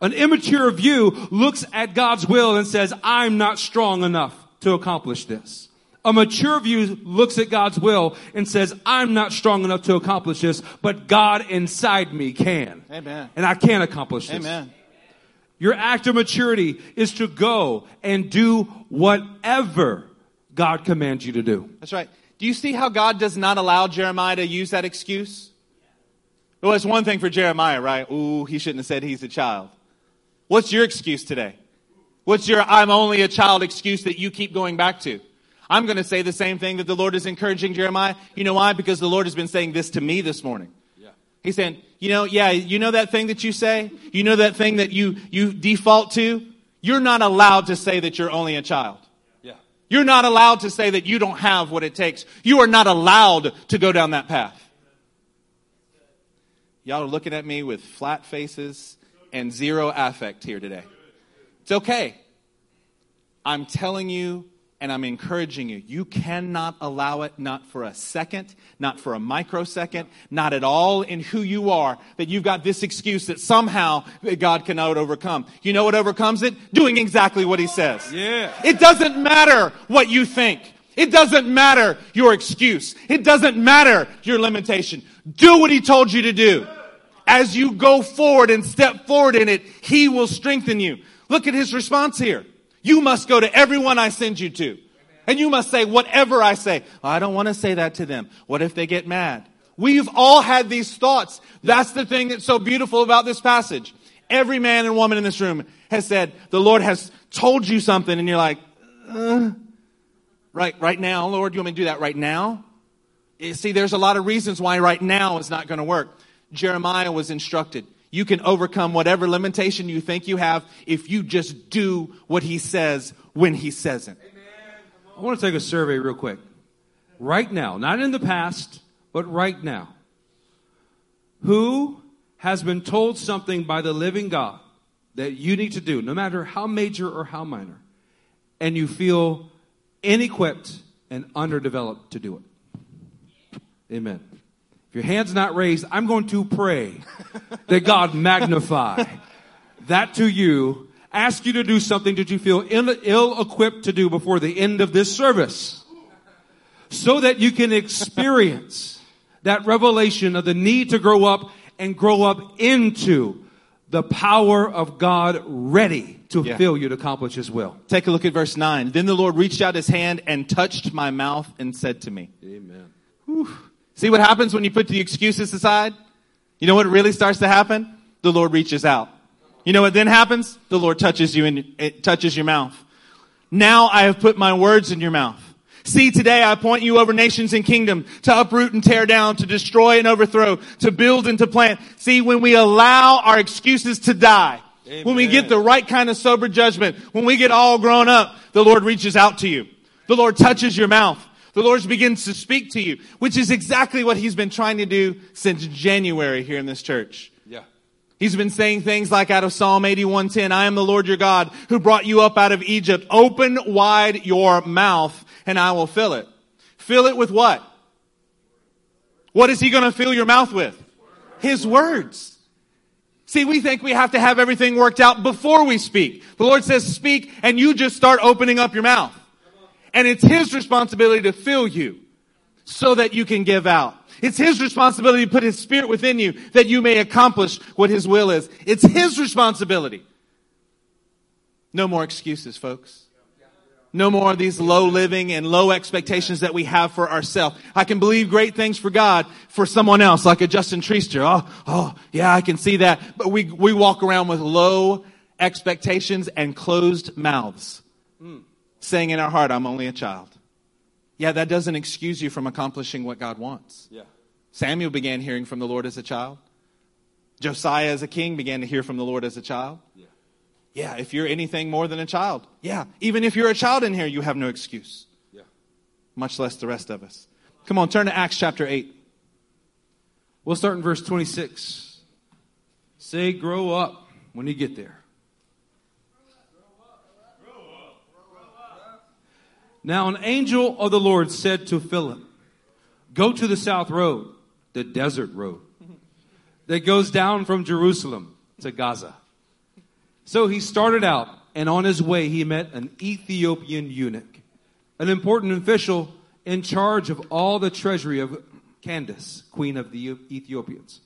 An immature view looks at God's will and says, I'm not strong enough to accomplish this. A mature view looks at God's will and says, I'm not strong enough to accomplish this, but God inside me can. Amen. And I can accomplish this. Amen. Your act of maturity is to go and do whatever God commands you to do. That's right. Do you see how God does not allow Jeremiah to use that excuse? Well, it's one thing for Jeremiah, right? Ooh, he shouldn't have said he's a child. What's your excuse today? What's your I'm only a child excuse that you keep going back to? I'm going to say the same thing that the Lord is encouraging Jeremiah. You know why? Because the Lord has been saying this to me this morning. Yeah. He's saying, you know, yeah, you know that thing that you say? You know that thing that you, you default to? You're not allowed to say that you're only a child. Yeah. You're not allowed to say that you don't have what it takes. You are not allowed to go down that path. Y'all are looking at me with flat faces and zero affect here today. It's okay. I'm telling you and I'm encouraging you. You cannot allow it, not for a second, not for a microsecond, not at all in who you are, that you've got this excuse that somehow God cannot overcome. You know what overcomes it? Doing exactly what He says. Yeah. It doesn't matter what you think. It doesn't matter your excuse. It doesn't matter your limitation. Do what He told you to do as you go forward and step forward in it, He will strengthen you. Look at His response here. You must go to everyone I send you to. And you must say whatever I say. I don't want to say that to them. What if they get mad? We've all had these thoughts. That's the thing that's so beautiful about this passage. Every man and woman in this room has said, the Lord has told you something and you're like, uh, right, right now, Lord, you want me to do that right now? You see, there's a lot of reasons why right now is not going to work. Jeremiah was instructed. You can overcome whatever limitation you think you have if you just do what he says when he says it. I want to take a survey real quick. Right now, not in the past, but right now. Who has been told something by the living God that you need to do, no matter how major or how minor, and you feel inequipped and underdeveloped to do it? Amen. If your hand's not raised, I'm going to pray that God magnify that to you, ask you to do something that you feel ill equipped to do before the end of this service. So that you can experience that revelation of the need to grow up and grow up into the power of God ready to yeah. fill you to accomplish His will. Take a look at verse 9. Then the Lord reached out His hand and touched my mouth and said to me. Amen. Whew. See what happens when you put the excuses aside? You know what really starts to happen? The Lord reaches out. You know what then happens? The Lord touches you and it touches your mouth. Now I have put my words in your mouth. See, today I point you over nations and kingdom to uproot and tear down, to destroy and overthrow, to build and to plant. See, when we allow our excuses to die, Amen. when we get the right kind of sober judgment, when we get all grown up, the Lord reaches out to you. The Lord touches your mouth. The Lord begins to speak to you, which is exactly what He's been trying to do since January here in this church. Yeah. He's been saying things like out of Psalm 81:10, I am the Lord your God who brought you up out of Egypt. Open wide your mouth and I will fill it. Fill it with what? What is he going to fill your mouth with? His words. See, we think we have to have everything worked out before we speak. The Lord says speak and you just start opening up your mouth. And it's His responsibility to fill you so that you can give out. It's His responsibility to put His Spirit within you that you may accomplish what His will is. It's His responsibility. No more excuses, folks. No more of these low living and low expectations that we have for ourselves. I can believe great things for God for someone else, like a Justin Treaster. Oh, oh, yeah, I can see that. But we, we walk around with low expectations and closed mouths. Saying in our heart, I'm only a child. Yeah, that doesn't excuse you from accomplishing what God wants. Yeah. Samuel began hearing from the Lord as a child. Josiah as a king began to hear from the Lord as a child. Yeah. Yeah, if you're anything more than a child. Yeah, even if you're a child in here, you have no excuse. Yeah. Much less the rest of us. Come on, turn to Acts chapter 8. We'll start in verse 26. Say, grow up when you get there. Now, an angel of the Lord said to Philip, Go to the south road, the desert road, that goes down from Jerusalem to Gaza. So he started out, and on his way, he met an Ethiopian eunuch, an important official in charge of all the treasury of Candace, queen of the Ethiopians.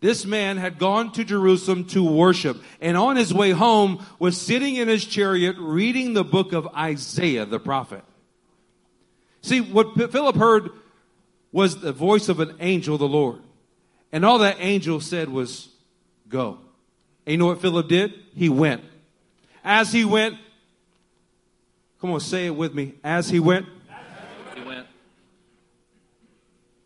This man had gone to Jerusalem to worship, and on his way home was sitting in his chariot reading the book of Isaiah the prophet. See, what Philip heard was the voice of an angel of the Lord. And all that angel said was, Go. And you know what Philip did? He went. As he went, come on, say it with me. As he went, he went.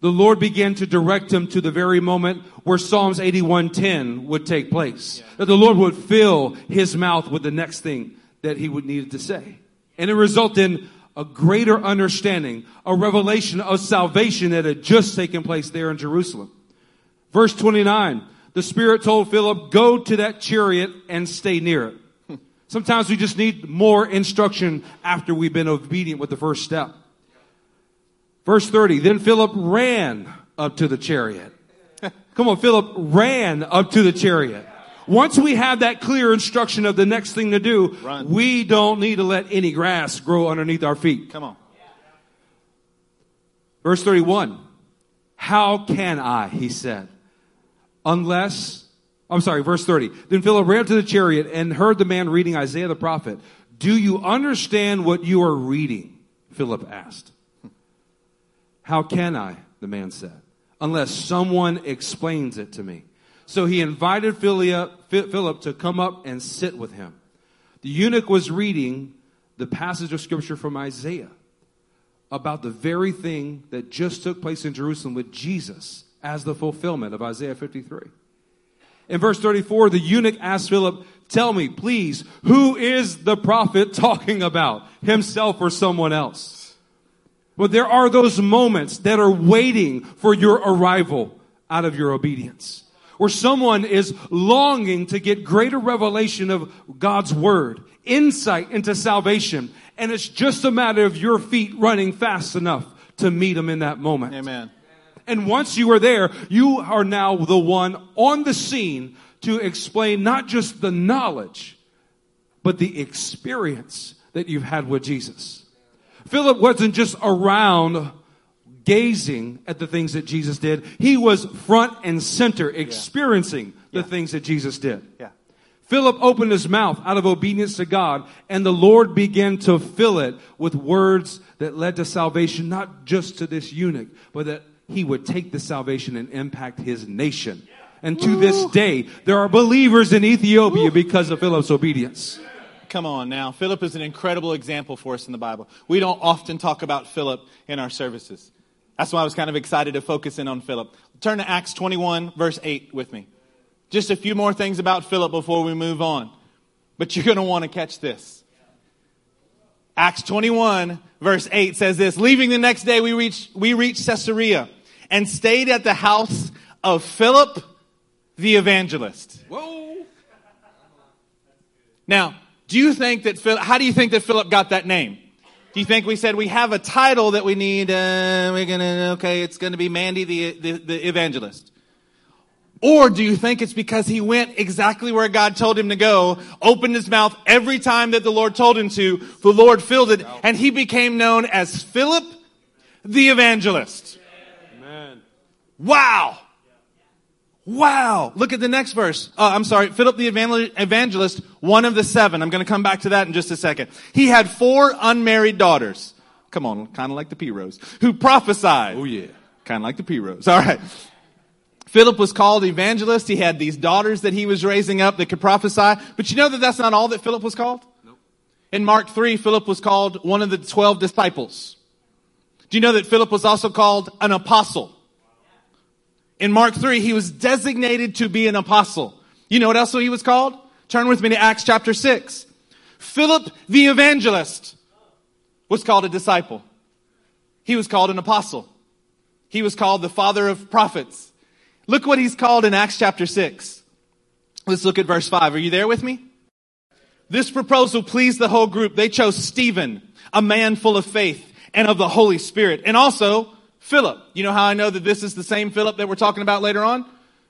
The Lord began to direct him to the very moment where Psalms 81:10 would take place. Yeah. That the Lord would fill his mouth with the next thing that he would need to say. And it resulted in a greater understanding, a revelation of salvation that had just taken place there in Jerusalem. Verse 29, the Spirit told Philip, go to that chariot and stay near it. Sometimes we just need more instruction after we've been obedient with the first step. Verse 30, then Philip ran up to the chariot. Come on, Philip ran up to the chariot. Once we have that clear instruction of the next thing to do, Run. we don't need to let any grass grow underneath our feet. Come on. Verse 31. How can I, he said, unless, I'm sorry, verse 30. Then Philip ran to the chariot and heard the man reading Isaiah the prophet. Do you understand what you are reading? Philip asked. How can I? The man said, unless someone explains it to me. So he invited Philip to come up and sit with him. The eunuch was reading the passage of scripture from Isaiah about the very thing that just took place in Jerusalem with Jesus as the fulfillment of Isaiah 53. In verse 34, the eunuch asked Philip, Tell me, please, who is the prophet talking about? Himself or someone else? But there are those moments that are waiting for your arrival out of your obedience. Where someone is longing to get greater revelation of God's word, insight into salvation, and it's just a matter of your feet running fast enough to meet them in that moment. Amen. And once you are there, you are now the one on the scene to explain not just the knowledge, but the experience that you've had with Jesus. Philip wasn't just around gazing at the things that Jesus did. He was front and center experiencing yeah. the yeah. things that Jesus did. Yeah. Philip opened his mouth out of obedience to God, and the Lord began to fill it with words that led to salvation, not just to this eunuch, but that he would take the salvation and impact his nation. And to this day, there are believers in Ethiopia because of Philip's obedience. Come on now. Philip is an incredible example for us in the Bible. We don't often talk about Philip in our services. That's why I was kind of excited to focus in on Philip. Turn to Acts 21, verse 8 with me. Just a few more things about Philip before we move on. But you're going to want to catch this. Acts 21, verse 8 says this Leaving the next day, we reached, we reached Caesarea and stayed at the house of Philip the evangelist. Whoa. Now, do you think that Philip, how do you think that Philip got that name? Do you think we said we have a title that we need? Uh, we're gonna okay, it's gonna be Mandy the, the the evangelist. Or do you think it's because he went exactly where God told him to go, opened his mouth every time that the Lord told him to, the Lord filled it, and he became known as Philip the evangelist? Amen. Wow. Wow. Look at the next verse. Uh, I'm sorry. Philip the evangelist, one of the seven. I'm going to come back to that in just a second. He had four unmarried daughters. Come on, kind of like the P Rose, who prophesied. Oh yeah. Kind of like the P Rose. All right. Philip was called evangelist. He had these daughters that he was raising up that could prophesy. But you know that that's not all that Philip was called? Nope. In Mark 3, Philip was called one of the 12 disciples. Do you know that Philip was also called an apostle? In Mark 3, he was designated to be an apostle. You know what else he was called? Turn with me to Acts chapter 6. Philip the evangelist was called a disciple. He was called an apostle. He was called the father of prophets. Look what he's called in Acts chapter 6. Let's look at verse 5. Are you there with me? This proposal pleased the whole group. They chose Stephen, a man full of faith and of the Holy Spirit, and also Philip. You know how I know that this is the same Philip that we're talking about later on?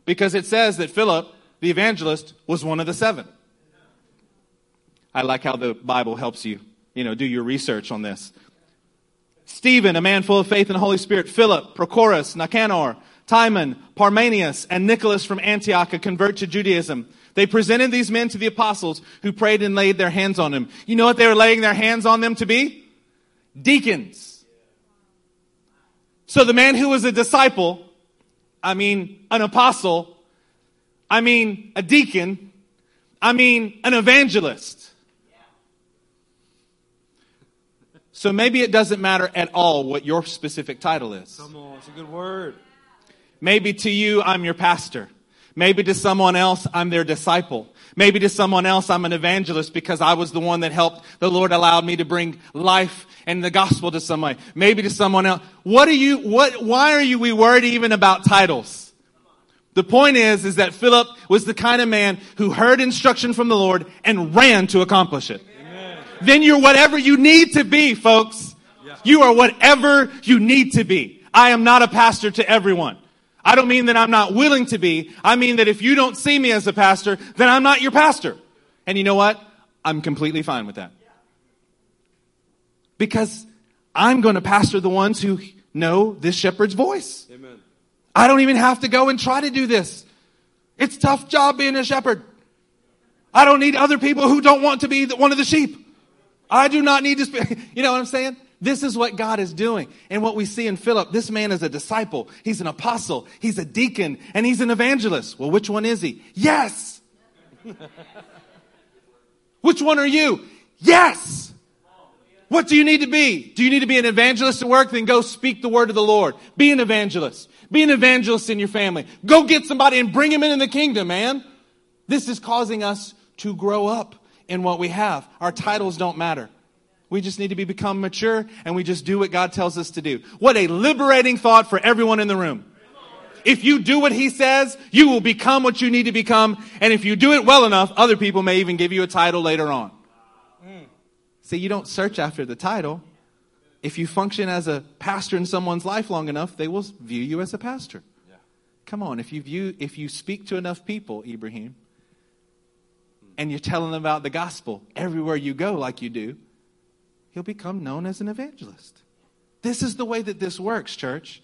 Because it says that Philip, the evangelist, was one of the seven. I like how the Bible helps you, you know, do your research on this. Stephen, a man full of faith and the Holy Spirit. Philip, Prochorus, Nicanor, Timon, Parmenius, and Nicholas from Antioch, a convert to Judaism. They presented these men to the apostles who prayed and laid their hands on them. You know what they were laying their hands on them to be? Deacons. So the man who was a disciple, I mean, an apostle, I mean, a deacon, I mean, an evangelist. So maybe it doesn't matter at all what your specific title is. Come on, it's a good word. Maybe to you, I'm your pastor. Maybe to someone else, I'm their disciple. Maybe to someone else, I'm an evangelist because I was the one that helped. The Lord allowed me to bring life and the gospel to somebody. Maybe to someone else. What are you, what, why are you, we worried even about titles? The point is, is that Philip was the kind of man who heard instruction from the Lord and ran to accomplish it. Amen. Then you're whatever you need to be, folks. Yeah. You are whatever you need to be. I am not a pastor to everyone. I don't mean that I'm not willing to be. I mean that if you don't see me as a pastor, then I'm not your pastor. And you know what? I'm completely fine with that. Because I'm going to pastor the ones who know this shepherd's voice. Amen. I don't even have to go and try to do this. It's tough job being a shepherd. I don't need other people who don't want to be one of the sheep. I do not need to, sp- you know what I'm saying? This is what God is doing. And what we see in Philip, this man is a disciple. He's an apostle. He's a deacon and he's an evangelist. Well, which one is he? Yes. which one are you? Yes. What do you need to be? Do you need to be an evangelist at work? Then go speak the word of the Lord. Be an evangelist. Be an evangelist in your family. Go get somebody and bring him into the kingdom, man. This is causing us to grow up in what we have. Our titles don't matter. We just need to be become mature and we just do what God tells us to do. What a liberating thought for everyone in the room. If you do what he says, you will become what you need to become. And if you do it well enough, other people may even give you a title later on. See, you don't search after the title. If you function as a pastor in someone's life long enough, they will view you as a pastor. Yeah. Come on, if you view, if you speak to enough people, Ibrahim, and you're telling them about the gospel everywhere you go like you do, he'll become known as an evangelist. This is the way that this works, church.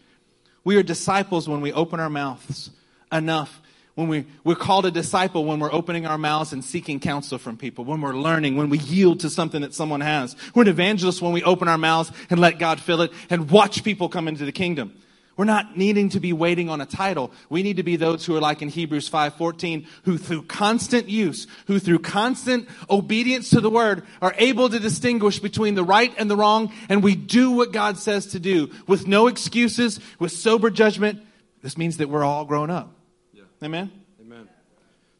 We are disciples when we open our mouths enough. When we, we're called a disciple when we're opening our mouths and seeking counsel from people, when we're learning, when we yield to something that someone has. We're an evangelist when we open our mouths and let God fill it and watch people come into the kingdom. We're not needing to be waiting on a title. We need to be those who are like in Hebrews 5:14, who through constant use, who through constant obedience to the word are able to distinguish between the right and the wrong, and we do what God says to do with no excuses, with sober judgment. This means that we're all grown up. Amen. Amen.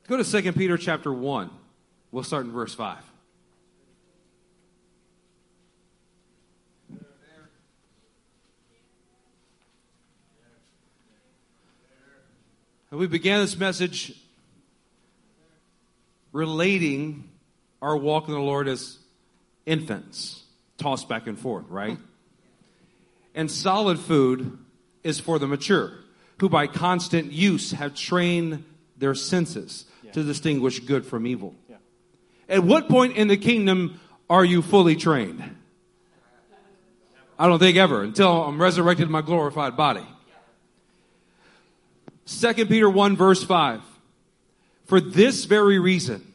Go to 2 Peter chapter 1. We'll start in verse 5. And We began this message relating our walk in the Lord as infants, tossed back and forth, right? And solid food is for the mature, who by constant use have trained their senses to distinguish good from evil. Yeah. At what point in the kingdom are you fully trained? I don't think ever, until I'm resurrected in my glorified body. 2 Peter 1 verse 5. For this very reason,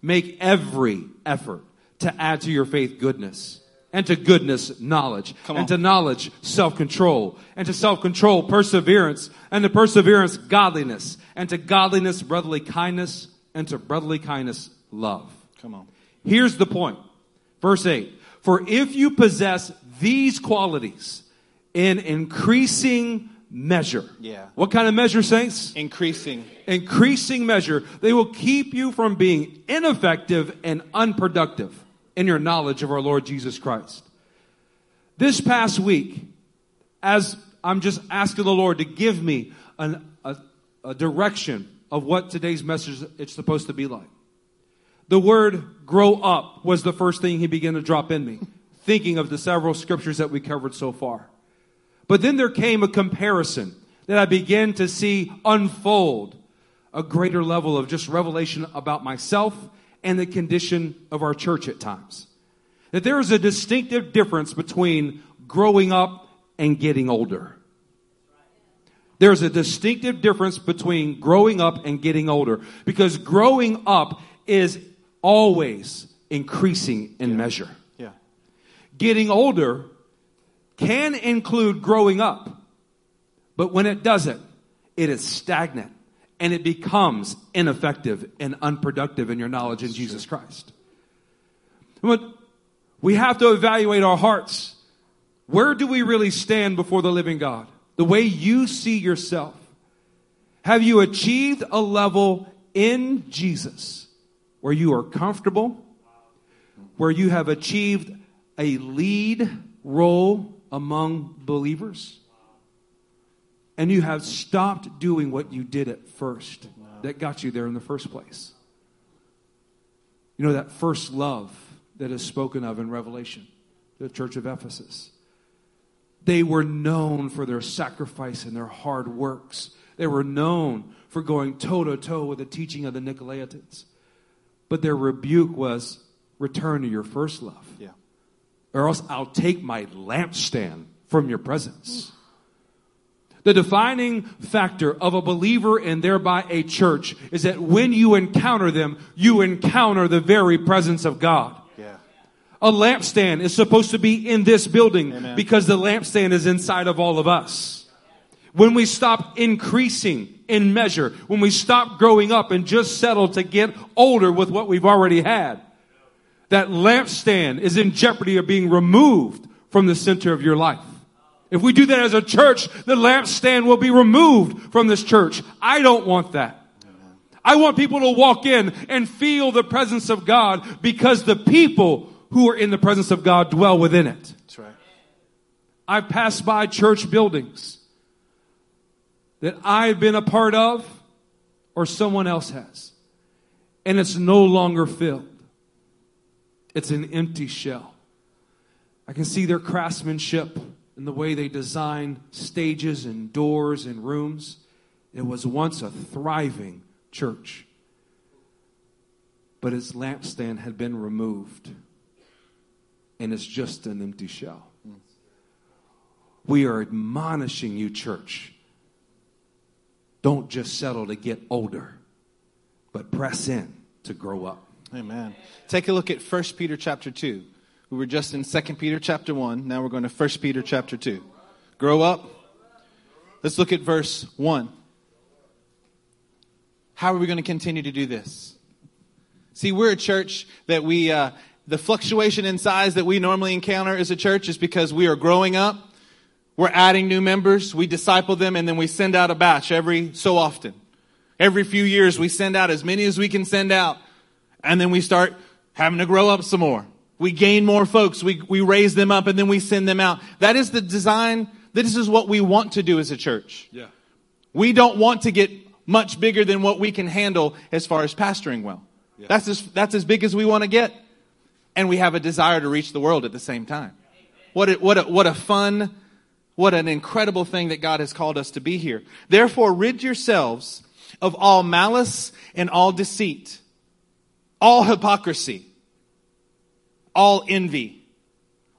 make every effort to add to your faith goodness, and to goodness knowledge, and to knowledge self-control, and to self-control perseverance, and to perseverance godliness, and to godliness brotherly kindness, and to brotherly kindness love. Come on. Here's the point. Verse 8. For if you possess these qualities in increasing measure. Yeah. What kind of measure, saints? Increasing. Increasing measure. They will keep you from being ineffective and unproductive in your knowledge of our Lord Jesus Christ. This past week, as I'm just asking the Lord to give me an, a, a direction of what today's message is supposed to be like. The word grow up was the first thing he began to drop in me, thinking of the several scriptures that we covered so far. But then there came a comparison that I began to see unfold a greater level of just revelation about myself and the condition of our church at times. That there is a distinctive difference between growing up and getting older. There's a distinctive difference between growing up and getting older because growing up is always increasing in measure. Yeah. Getting older can include growing up, but when it doesn't, it is stagnant and it becomes ineffective and unproductive in your knowledge in Jesus Christ. But we have to evaluate our hearts. Where do we really stand before the living God? The way you see yourself. Have you achieved a level in Jesus where you are comfortable, where you have achieved a lead role among believers, and you have stopped doing what you did at first that got you there in the first place? You know, that first love that is spoken of in Revelation, the church of Ephesus. They were known for their sacrifice and their hard works. They were known for going toe to toe with the teaching of the Nicolaitans. But their rebuke was return to your first love, Yeah. or else I'll take my lampstand from your presence. The defining factor of a believer and thereby a church is that when you encounter them, you encounter the very presence of God. Yeah. A lampstand is supposed to be in this building Amen. because the lampstand is inside of all of us. When we stop increasing in measure, when we stop growing up and just settle to get older with what we've already had, that lampstand is in jeopardy of being removed from the center of your life. If we do that as a church, the lampstand will be removed from this church. I don't want that. I want people to walk in and feel the presence of God because the people who are in the presence of God dwell within it. That's right. I've passed by church buildings that I've been a part of or someone else has. And it's no longer filled. It's an empty shell. I can see their craftsmanship in the way they designed stages and doors and rooms. It was once a thriving church. But its lampstand had been removed. And it's just an empty shell. We are admonishing you, church. Don't just settle to get older, but press in to grow up. Amen. Take a look at 1 Peter chapter 2. We were just in 2 Peter chapter 1. Now we're going to 1 Peter chapter 2. Grow up. Let's look at verse 1. How are we going to continue to do this? See, we're a church that we, uh, the fluctuation in size that we normally encounter as a church is because we are growing up. We're adding new members. We disciple them and then we send out a batch every so often. Every few years we send out as many as we can send out. And then we start having to grow up some more. We gain more folks. We, we raise them up and then we send them out. That is the design. This is what we want to do as a church. Yeah. We don't want to get much bigger than what we can handle as far as pastoring well. Yeah. That's as, that's as big as we want to get. And we have a desire to reach the world at the same time. What a, what a, what a fun, what an incredible thing that God has called us to be here. Therefore, rid yourselves of all malice and all deceit, all hypocrisy, all envy,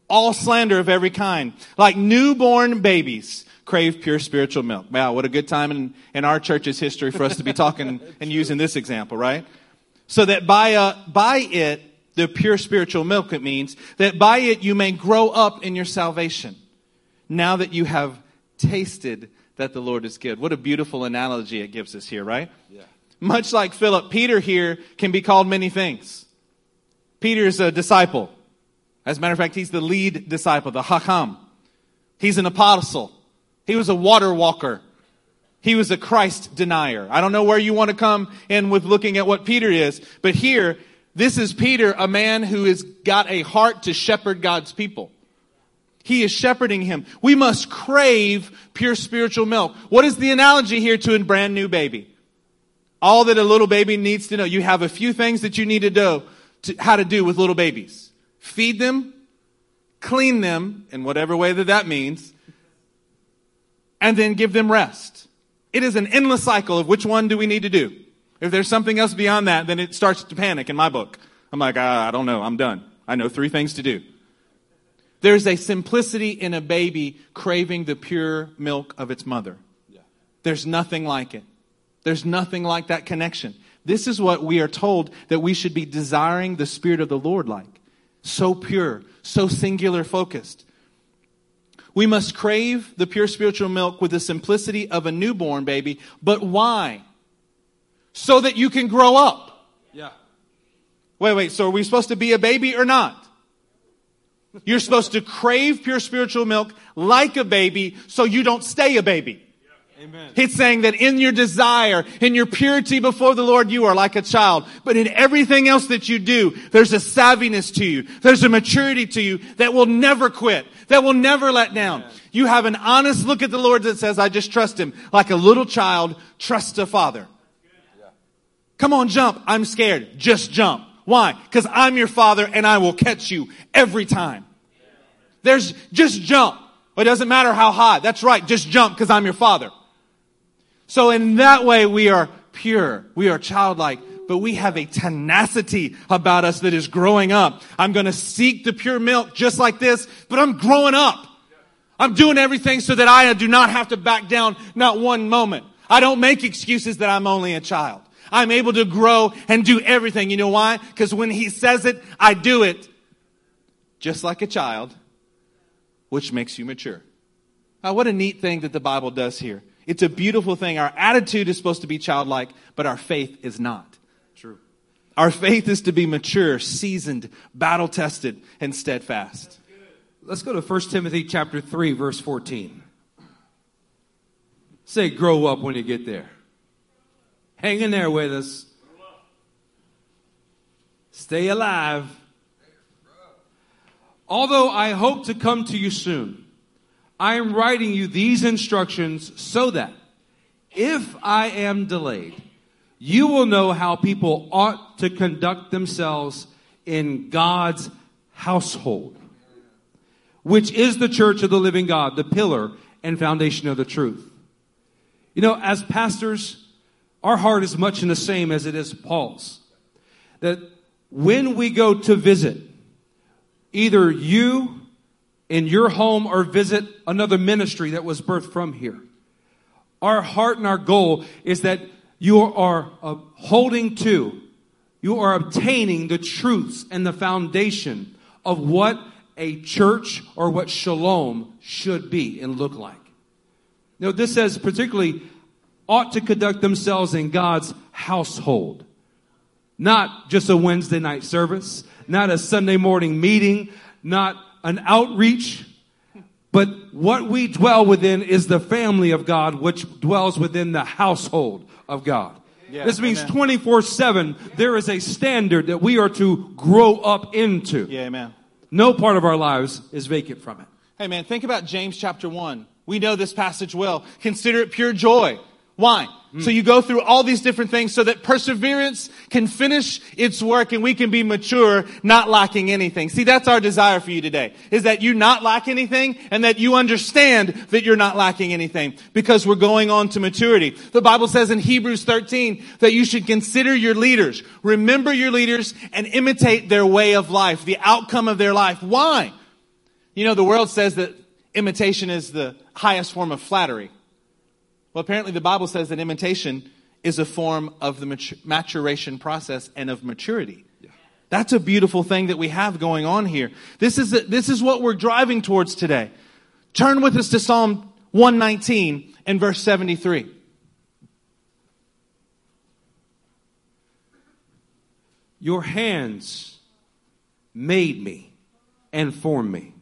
all slander of every kind. Like newborn babies, crave pure spiritual milk. Wow, what a good time in, in our church's history for us to be talking and using this example, right? So that by, uh, by it, the pure spiritual milk, it means that by it you may grow up in your salvation. Now that you have tasted that the Lord is good. What a beautiful analogy it gives us here, right? Yeah. Much like Philip, Peter here can be called many things. Peter's a disciple. As a matter of fact, he's the lead disciple, the Hakam. He's an apostle. He was a water walker. He was a Christ denier. I don't know where you want to come in with looking at what Peter is, but here, this is Peter, a man who has got a heart to shepherd God's people. He is shepherding him. We must crave pure spiritual milk. What is the analogy here to a brand new baby? All that a little baby needs to know. You have a few things that you need to know to, how to do with little babies. Feed them, clean them, in whatever way that that means, and then give them rest. It is an endless cycle of which one do we need to do. If there's something else beyond that, then it starts to panic in my book. I'm like, ah, I don't know. I'm done. I know three things to do. There's a simplicity in a baby craving the pure milk of its mother. Yeah. There's nothing like it. There's nothing like that connection. This is what we are told that we should be desiring the Spirit of the Lord like. So pure, so singular focused. We must crave the pure spiritual milk with the simplicity of a newborn baby. But why? So that you can grow up. Yeah. Wait, wait, so are we supposed to be a baby or not? You're supposed to crave pure spiritual milk like a baby so you don't stay a baby. Amen. It's saying that in your desire, in your purity before the Lord, you are like a child. But in everything else that you do, there's a savviness to you. There's a maturity to you that will never quit, that will never let down. You have an honest look at the Lord that says, I just trust Him. Like a little child trusts a father. Come on, jump. I'm scared. Just jump. Why? Because I'm your father and I will catch you every time. There's just jump. It doesn't matter how high. That's right. Just jump because I'm your father. So in that way, we are pure. We are childlike, but we have a tenacity about us that is growing up. I'm going to seek the pure milk just like this, but I'm growing up. I'm doing everything so that I do not have to back down not one moment. I don't make excuses that I'm only a child. I'm able to grow and do everything. You know why? Because when he says it, I do it just like a child, which makes you mature. Now, what a neat thing that the Bible does here. It's a beautiful thing. Our attitude is supposed to be childlike, but our faith is not. True. Our faith is to be mature, seasoned, battle tested, and steadfast. Let's go to 1 Timothy chapter 3 verse 14. Say grow up when you get there. Hang in there with us. Stay alive. Although I hope to come to you soon, I am writing you these instructions so that if I am delayed, you will know how people ought to conduct themselves in God's household, which is the church of the living God, the pillar and foundation of the truth. You know, as pastors, our heart is much in the same as it is Paul's. That when we go to visit, either you in your home or visit another ministry that was birthed from here, our heart and our goal is that you are uh, holding to, you are obtaining the truths and the foundation of what a church or what shalom should be and look like. Now, this says particularly ought to conduct themselves in God's household. Not just a Wednesday night service, not a Sunday morning meeting, not an outreach, but what we dwell within is the family of God, which dwells within the household of God. Yeah, this means 24 7, there is a standard that we are to grow up into. Yeah, amen. No part of our lives is vacant from it. Hey man, think about James chapter 1. We know this passage well. Consider it pure joy. Why? Hmm. So you go through all these different things so that perseverance can finish its work and we can be mature, not lacking anything. See, that's our desire for you today, is that you not lack anything and that you understand that you're not lacking anything because we're going on to maturity. The Bible says in Hebrews 13 that you should consider your leaders, remember your leaders and imitate their way of life, the outcome of their life. Why? You know, the world says that imitation is the highest form of flattery. Well, apparently the Bible says that imitation is a form of the maturation process and of maturity. That's a beautiful thing that we have going on here. This is, this is what we're driving towards today. Turn with us to Psalm 119 and verse 73. Your hands made me and formed me.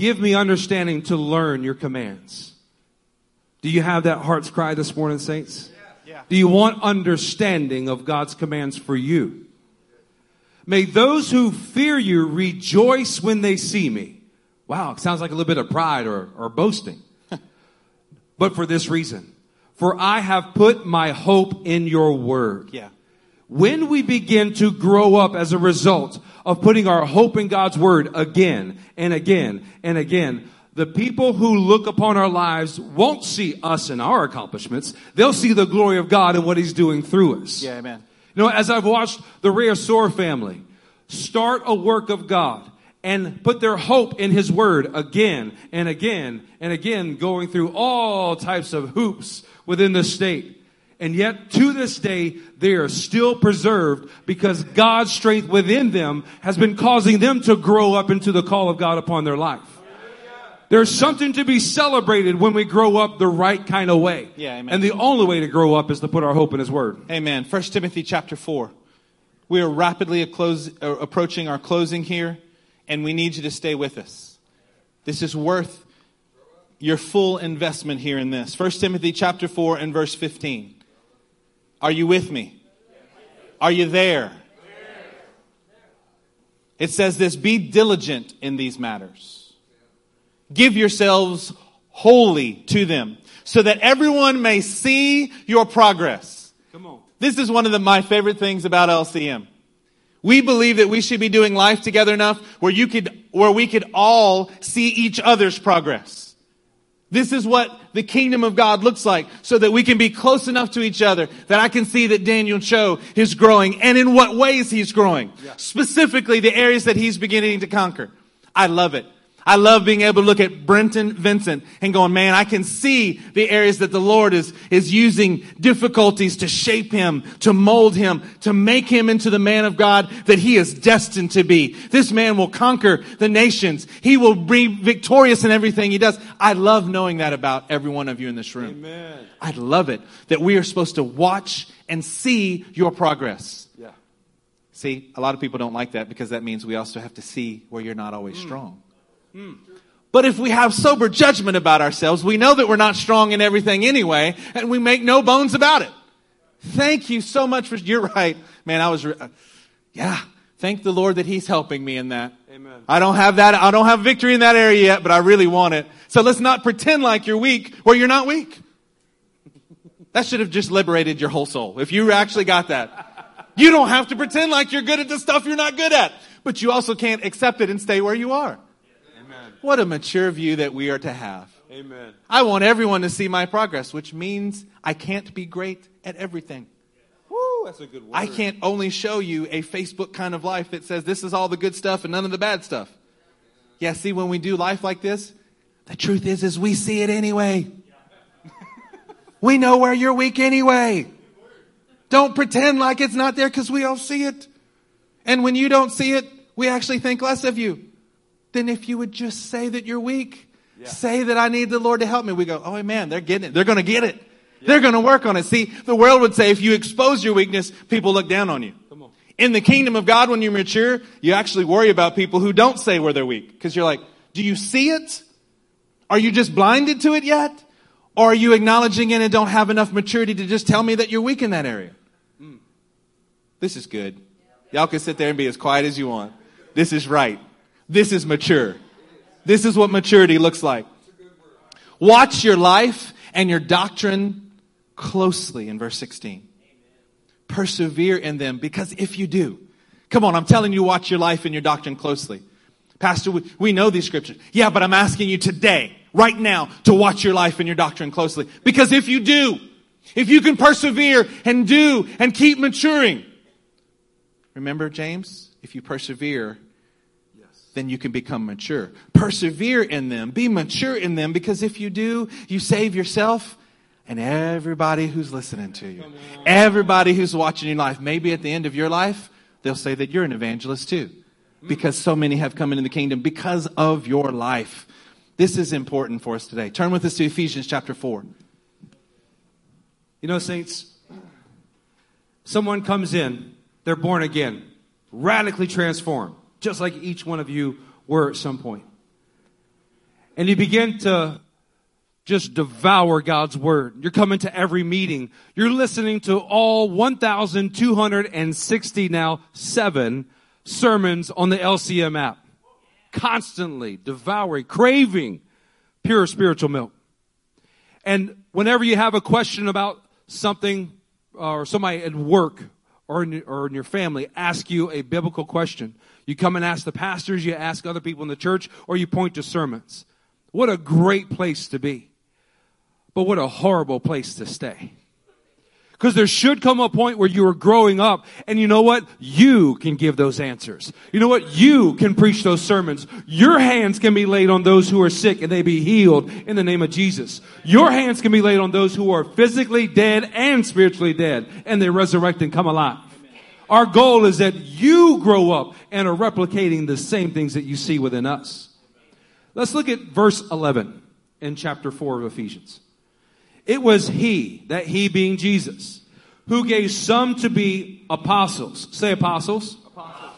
Give me understanding to learn your commands. Do you have that heart's cry this morning, saints? Yeah. Do you want understanding of God's commands for you? May those who fear you rejoice when they see me. Wow, it sounds like a little bit of pride or, or boasting. but for this reason. For I have put my hope in your word. Yeah. When we begin to grow up as a result of putting our hope in God's word again and again and again, the people who look upon our lives won't see us and our accomplishments. They'll see the glory of God and what he's doing through us. Yeah, amen. You know, as I've watched the Reasor family start a work of God and put their hope in His Word again and again and again, going through all types of hoops within the state. And yet, to this day, they are still preserved because God's strength within them has been causing them to grow up into the call of God upon their life. There's something to be celebrated when we grow up the right kind of way. Yeah, amen. And the only way to grow up is to put our hope in His Word. Amen. 1 Timothy chapter 4. We are rapidly close, uh, approaching our closing here, and we need you to stay with us. This is worth your full investment here in this. 1 Timothy chapter 4 and verse 15. Are you with me? Are you there? It says this Be diligent in these matters. Give yourselves wholly to them, so that everyone may see your progress. Come on. This is one of the, my favorite things about LCM. We believe that we should be doing life together enough where you could, where we could all see each other's progress. This is what the kingdom of God looks like so that we can be close enough to each other that I can see that Daniel Cho is growing and in what ways he's growing. Specifically the areas that he's beginning to conquer. I love it. I love being able to look at Brenton Vincent and going, man, I can see the areas that the Lord is, is using difficulties to shape him, to mold him, to make him into the man of God that he is destined to be. This man will conquer the nations. He will be victorious in everything he does. I love knowing that about every one of you in this room. Amen. I love it that we are supposed to watch and see your progress. Yeah. See, a lot of people don't like that because that means we also have to see where you're not always hmm. strong. But if we have sober judgment about ourselves, we know that we're not strong in everything anyway, and we make no bones about it. Thank you so much for, you're right. Man, I was, re- uh, yeah, thank the Lord that He's helping me in that. Amen. I don't have that, I don't have victory in that area yet, but I really want it. So let's not pretend like you're weak where you're not weak. That should have just liberated your whole soul. If you actually got that. You don't have to pretend like you're good at the stuff you're not good at, but you also can't accept it and stay where you are. What a mature view that we are to have. Amen. I want everyone to see my progress, which means I can't be great at everything. Woo, that's a good word. I can't only show you a Facebook kind of life that says this is all the good stuff and none of the bad stuff. Yeah, see, when we do life like this, the truth is, is we see it anyway. we know where you're weak anyway. Don't pretend like it's not there because we all see it. And when you don't see it, we actually think less of you than if you would just say that you're weak. Say that I need the Lord to help me. We go, oh man, they're getting it. They're going to get it. They're going to work on it. See, the world would say if you expose your weakness, people look down on you. Come on. In the kingdom of God, when you mature, you actually worry about people who don't say where they're weak. Because you're like, do you see it? Are you just blinded to it yet? Or are you acknowledging it and don't have enough maturity to just tell me that you're weak in that area? Hmm. This is good. Y'all can sit there and be as quiet as you want. This is right. This is mature. This is what maturity looks like. Watch your life and your doctrine closely in verse 16. Persevere in them because if you do, come on, I'm telling you, watch your life and your doctrine closely. Pastor, we, know these scriptures. Yeah, but I'm asking you today, right now, to watch your life and your doctrine closely. Because if you do, if you can persevere and do and keep maturing, remember James? If you persevere, then you can become mature. Persevere in them. Be mature in them because if you do, you save yourself and everybody who's listening to you. Everybody who's watching your life. Maybe at the end of your life, they'll say that you're an evangelist too. Because so many have come into the kingdom because of your life. This is important for us today. Turn with us to Ephesians chapter 4. You know, saints, someone comes in, they're born again, radically transformed, just like each one of you were at some point. And you begin to just devour God's word. You're coming to every meeting. You're listening to all 1,260 now, seven sermons on the LCM app. Constantly devouring, craving pure spiritual milk. And whenever you have a question about something uh, or somebody at work or in, or in your family ask you a biblical question, you come and ask the pastors, you ask other people in the church, or you point to sermons. What a great place to be. But what a horrible place to stay. Because there should come a point where you are growing up and you know what? You can give those answers. You know what? You can preach those sermons. Your hands can be laid on those who are sick and they be healed in the name of Jesus. Your hands can be laid on those who are physically dead and spiritually dead and they resurrect and come alive. Our goal is that you grow up and are replicating the same things that you see within us. Let's look at verse 11 in chapter 4 of Ephesians. It was he, that he being Jesus, who gave some to be apostles. Say apostles. apostles.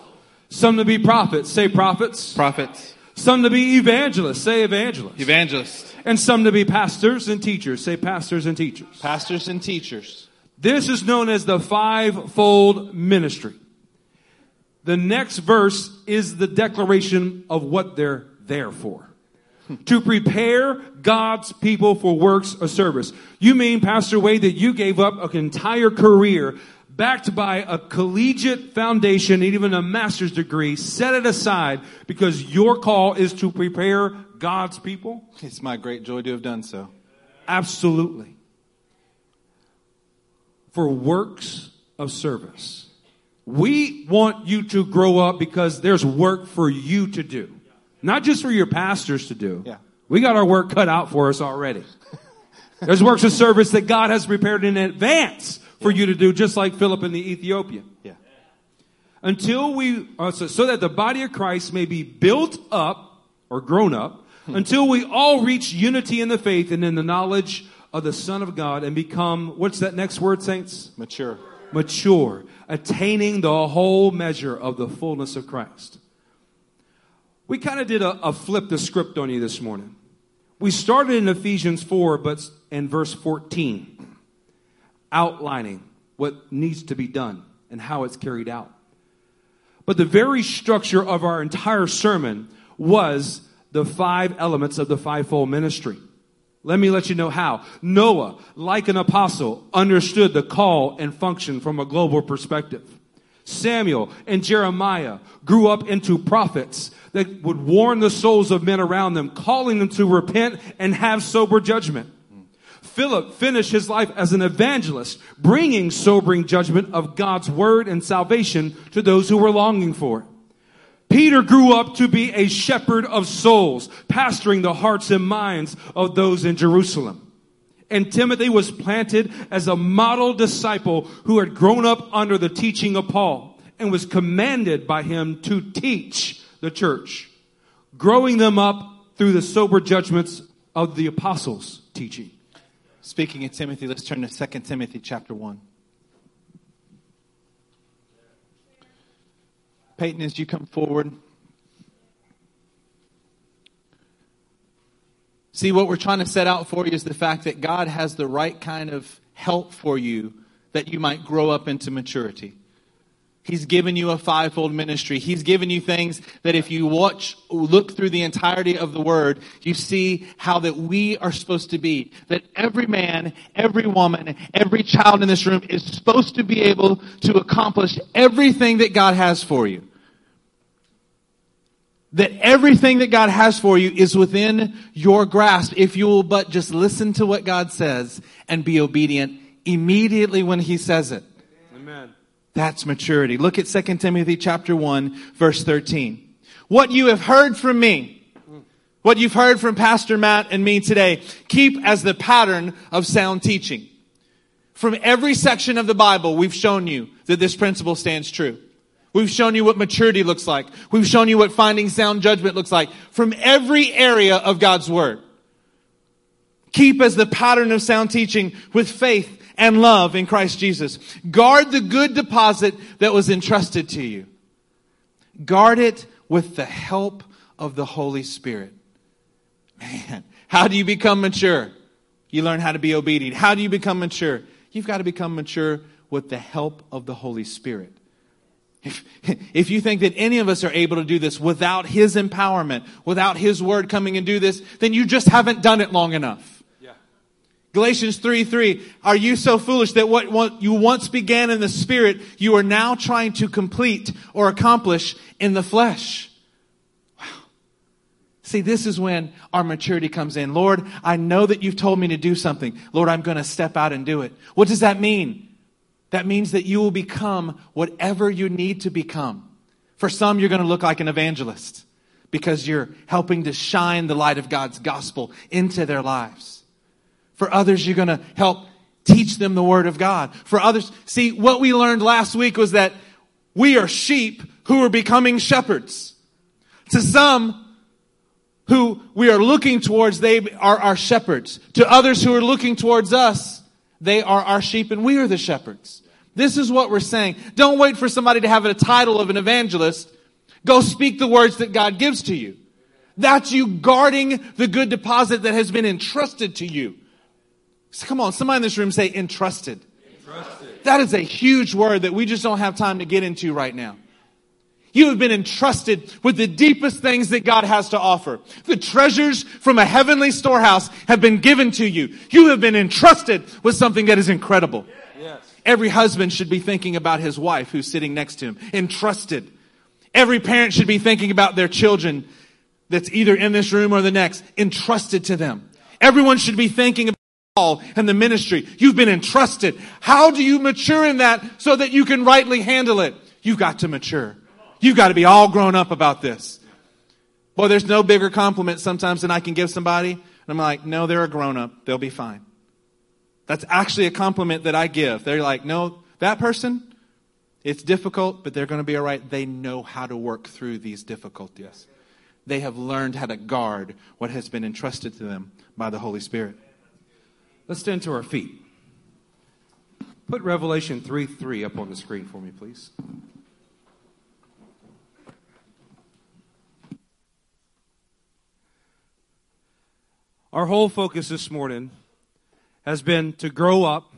Some to be prophets. Say prophets. Prophets. Some to be evangelists. Say evangelists. Evangelists. And some to be pastors and teachers. Say pastors and teachers. Pastors and teachers. This is known as the fivefold ministry. The next verse is the declaration of what they're there for to prepare God's people for works of service. You mean, Pastor Wade, that you gave up an entire career backed by a collegiate foundation and even a master's degree, set it aside because your call is to prepare God's people? It's my great joy to have done so. Absolutely. For works of service. We want you to grow up because there's work for you to do. Not just for your pastors to do. Yeah. We got our work cut out for us already. There's works of service that God has prepared in advance for you to do, just like Philip and the Ethiopian. Yeah. Until we, uh, so, so that the body of Christ may be built up or grown up, until we all reach unity in the faith and in the knowledge of the Son of God and become, what's that next word, saints? Mature. Mature, attaining the whole measure of the fullness of Christ. We kind of did a, a, flip the script on you this morning. We started in Ephesians 4, but in verse 14, outlining what needs to be done and how it's carried out. But the very structure of our entire sermon was the five elements of the fivefold ministry. Let me let you know how. Noah, like an apostle, understood the call and function from a global perspective. Samuel and Jeremiah grew up into prophets that would warn the souls of men around them, calling them to repent and have sober judgment. Philip finished his life as an evangelist, bringing sobering judgment of God's word and salvation to those who were longing for it. Peter grew up to be a shepherd of souls, pastoring the hearts and minds of those in Jerusalem. And Timothy was planted as a model disciple who had grown up under the teaching of Paul and was commanded by him to teach the church, growing them up through the sober judgments of the apostles' teaching. Speaking of Timothy, let's turn to 2 Timothy chapter 1. Peyton, as you come forward, see what we're trying to set out for you is the fact that God has the right kind of help for you that you might grow up into maturity. He's given you a fivefold ministry. He's given you things that if you watch, look through the entirety of the word, you see how that we are supposed to be. That every man, every woman, every child in this room is supposed to be able to accomplish everything that God has for you. That everything that God has for you is within your grasp if you will but just listen to what God says and be obedient immediately when He says it. Amen. That's maturity. Look at 2 Timothy chapter 1 verse 13. What you have heard from me, what you've heard from Pastor Matt and me today, keep as the pattern of sound teaching. From every section of the Bible, we've shown you that this principle stands true. We've shown you what maturity looks like. We've shown you what finding sound judgment looks like from every area of God's Word. Keep as the pattern of sound teaching with faith and love in Christ Jesus. Guard the good deposit that was entrusted to you. Guard it with the help of the Holy Spirit. Man, how do you become mature? You learn how to be obedient. How do you become mature? You've got to become mature with the help of the Holy Spirit. If, if you think that any of us are able to do this without His empowerment, without His word coming and do this, then you just haven't done it long enough. Yeah. Galatians 3 3, are you so foolish that what, what you once began in the spirit, you are now trying to complete or accomplish in the flesh? Wow. See, this is when our maturity comes in. Lord, I know that you've told me to do something. Lord, I'm going to step out and do it. What does that mean? That means that you will become whatever you need to become. For some, you're going to look like an evangelist because you're helping to shine the light of God's gospel into their lives. For others, you're going to help teach them the word of God. For others, see, what we learned last week was that we are sheep who are becoming shepherds. To some, who we are looking towards, they are our shepherds. To others who are looking towards us, they are our sheep and we are the shepherds. This is what we're saying. Don't wait for somebody to have a title of an evangelist. Go speak the words that God gives to you. That's you guarding the good deposit that has been entrusted to you. So come on, somebody in this room say entrusted. entrusted. That is a huge word that we just don't have time to get into right now. You have been entrusted with the deepest things that God has to offer. The treasures from a heavenly storehouse have been given to you. You have been entrusted with something that is incredible. Yes. Every husband should be thinking about his wife who's sitting next to him, entrusted. Every parent should be thinking about their children that's either in this room or the next, entrusted to them. Everyone should be thinking about Paul and the ministry. You've been entrusted. How do you mature in that so that you can rightly handle it? You've got to mature. You've got to be all grown up about this. Boy, there's no bigger compliment sometimes than I can give somebody. And I'm like, no, they're a grown up. They'll be fine. That's actually a compliment that I give. They're like, no, that person, it's difficult, but they're going to be all right. They know how to work through these difficulties. They have learned how to guard what has been entrusted to them by the Holy Spirit. Let's stand to our feet. Put Revelation 3 3 up on the screen for me, please. Our whole focus this morning has been to grow up,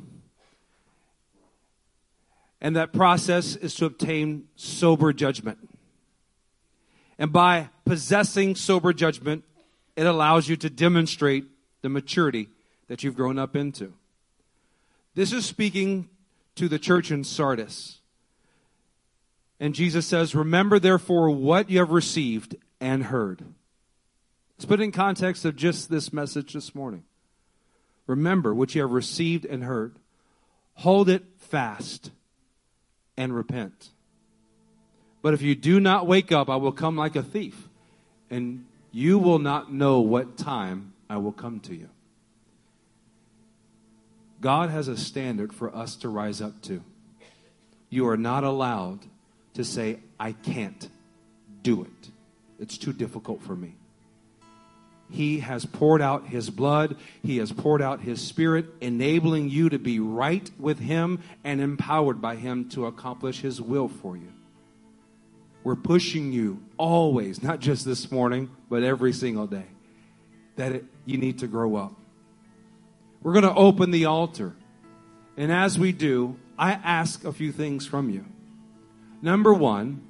and that process is to obtain sober judgment. And by possessing sober judgment, it allows you to demonstrate the maturity that you've grown up into. This is speaking to the church in Sardis. And Jesus says, Remember therefore what you have received and heard. Let's put in context of just this message this morning. Remember what you have received and heard. Hold it fast and repent. But if you do not wake up, I will come like a thief, and you will not know what time I will come to you. God has a standard for us to rise up to. You are not allowed to say, I can't do it. It's too difficult for me. He has poured out His blood. He has poured out His Spirit, enabling you to be right with Him and empowered by Him to accomplish His will for you. We're pushing you always, not just this morning, but every single day, that it, you need to grow up. We're going to open the altar. And as we do, I ask a few things from you. Number one,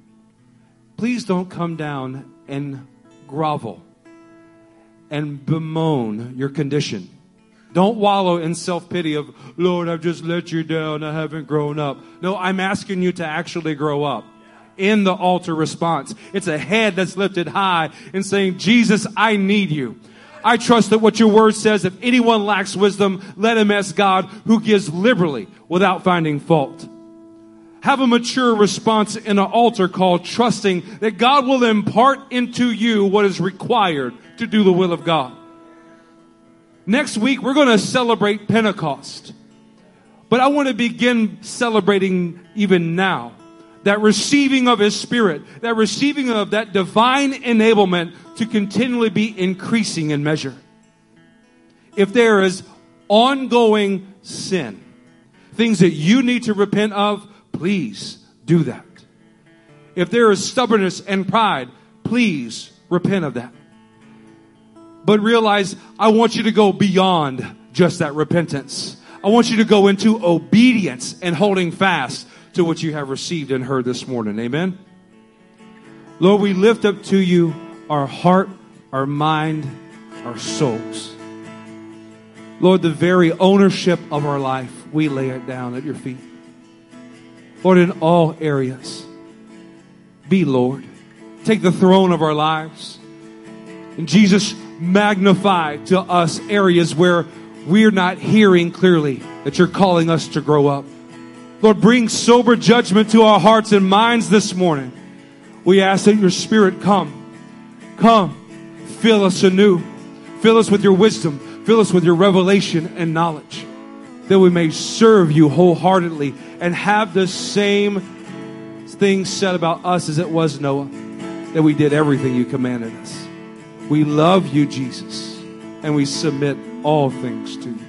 please don't come down and grovel and bemoan your condition. Don't wallow in self pity of, Lord, I've just let you down. I haven't grown up. No, I'm asking you to actually grow up in the altar response. It's a head that's lifted high and saying, Jesus, I need you. I trust that what your word says, if anyone lacks wisdom, let him ask God who gives liberally without finding fault. Have a mature response in an altar call, trusting that God will impart into you what is required to do the will of God. Next week, we're going to celebrate Pentecost. But I want to begin celebrating even now that receiving of His Spirit, that receiving of that divine enablement to continually be increasing in measure. If there is ongoing sin, things that you need to repent of, please do that. If there is stubbornness and pride, please repent of that. But realize I want you to go beyond just that repentance. I want you to go into obedience and holding fast to what you have received and heard this morning. Amen. Lord, we lift up to you our heart, our mind, our souls. Lord, the very ownership of our life, we lay it down at your feet. Lord, in all areas, be Lord. Take the throne of our lives. And Jesus, magnify to us areas where we're not hearing clearly that you're calling us to grow up. Lord, bring sober judgment to our hearts and minds this morning. We ask that your spirit come. Come. Fill us anew. Fill us with your wisdom. Fill us with your revelation and knowledge. That we may serve you wholeheartedly and have the same things said about us as it was Noah. That we did everything you commanded us. We love you, Jesus, and we submit all things to you.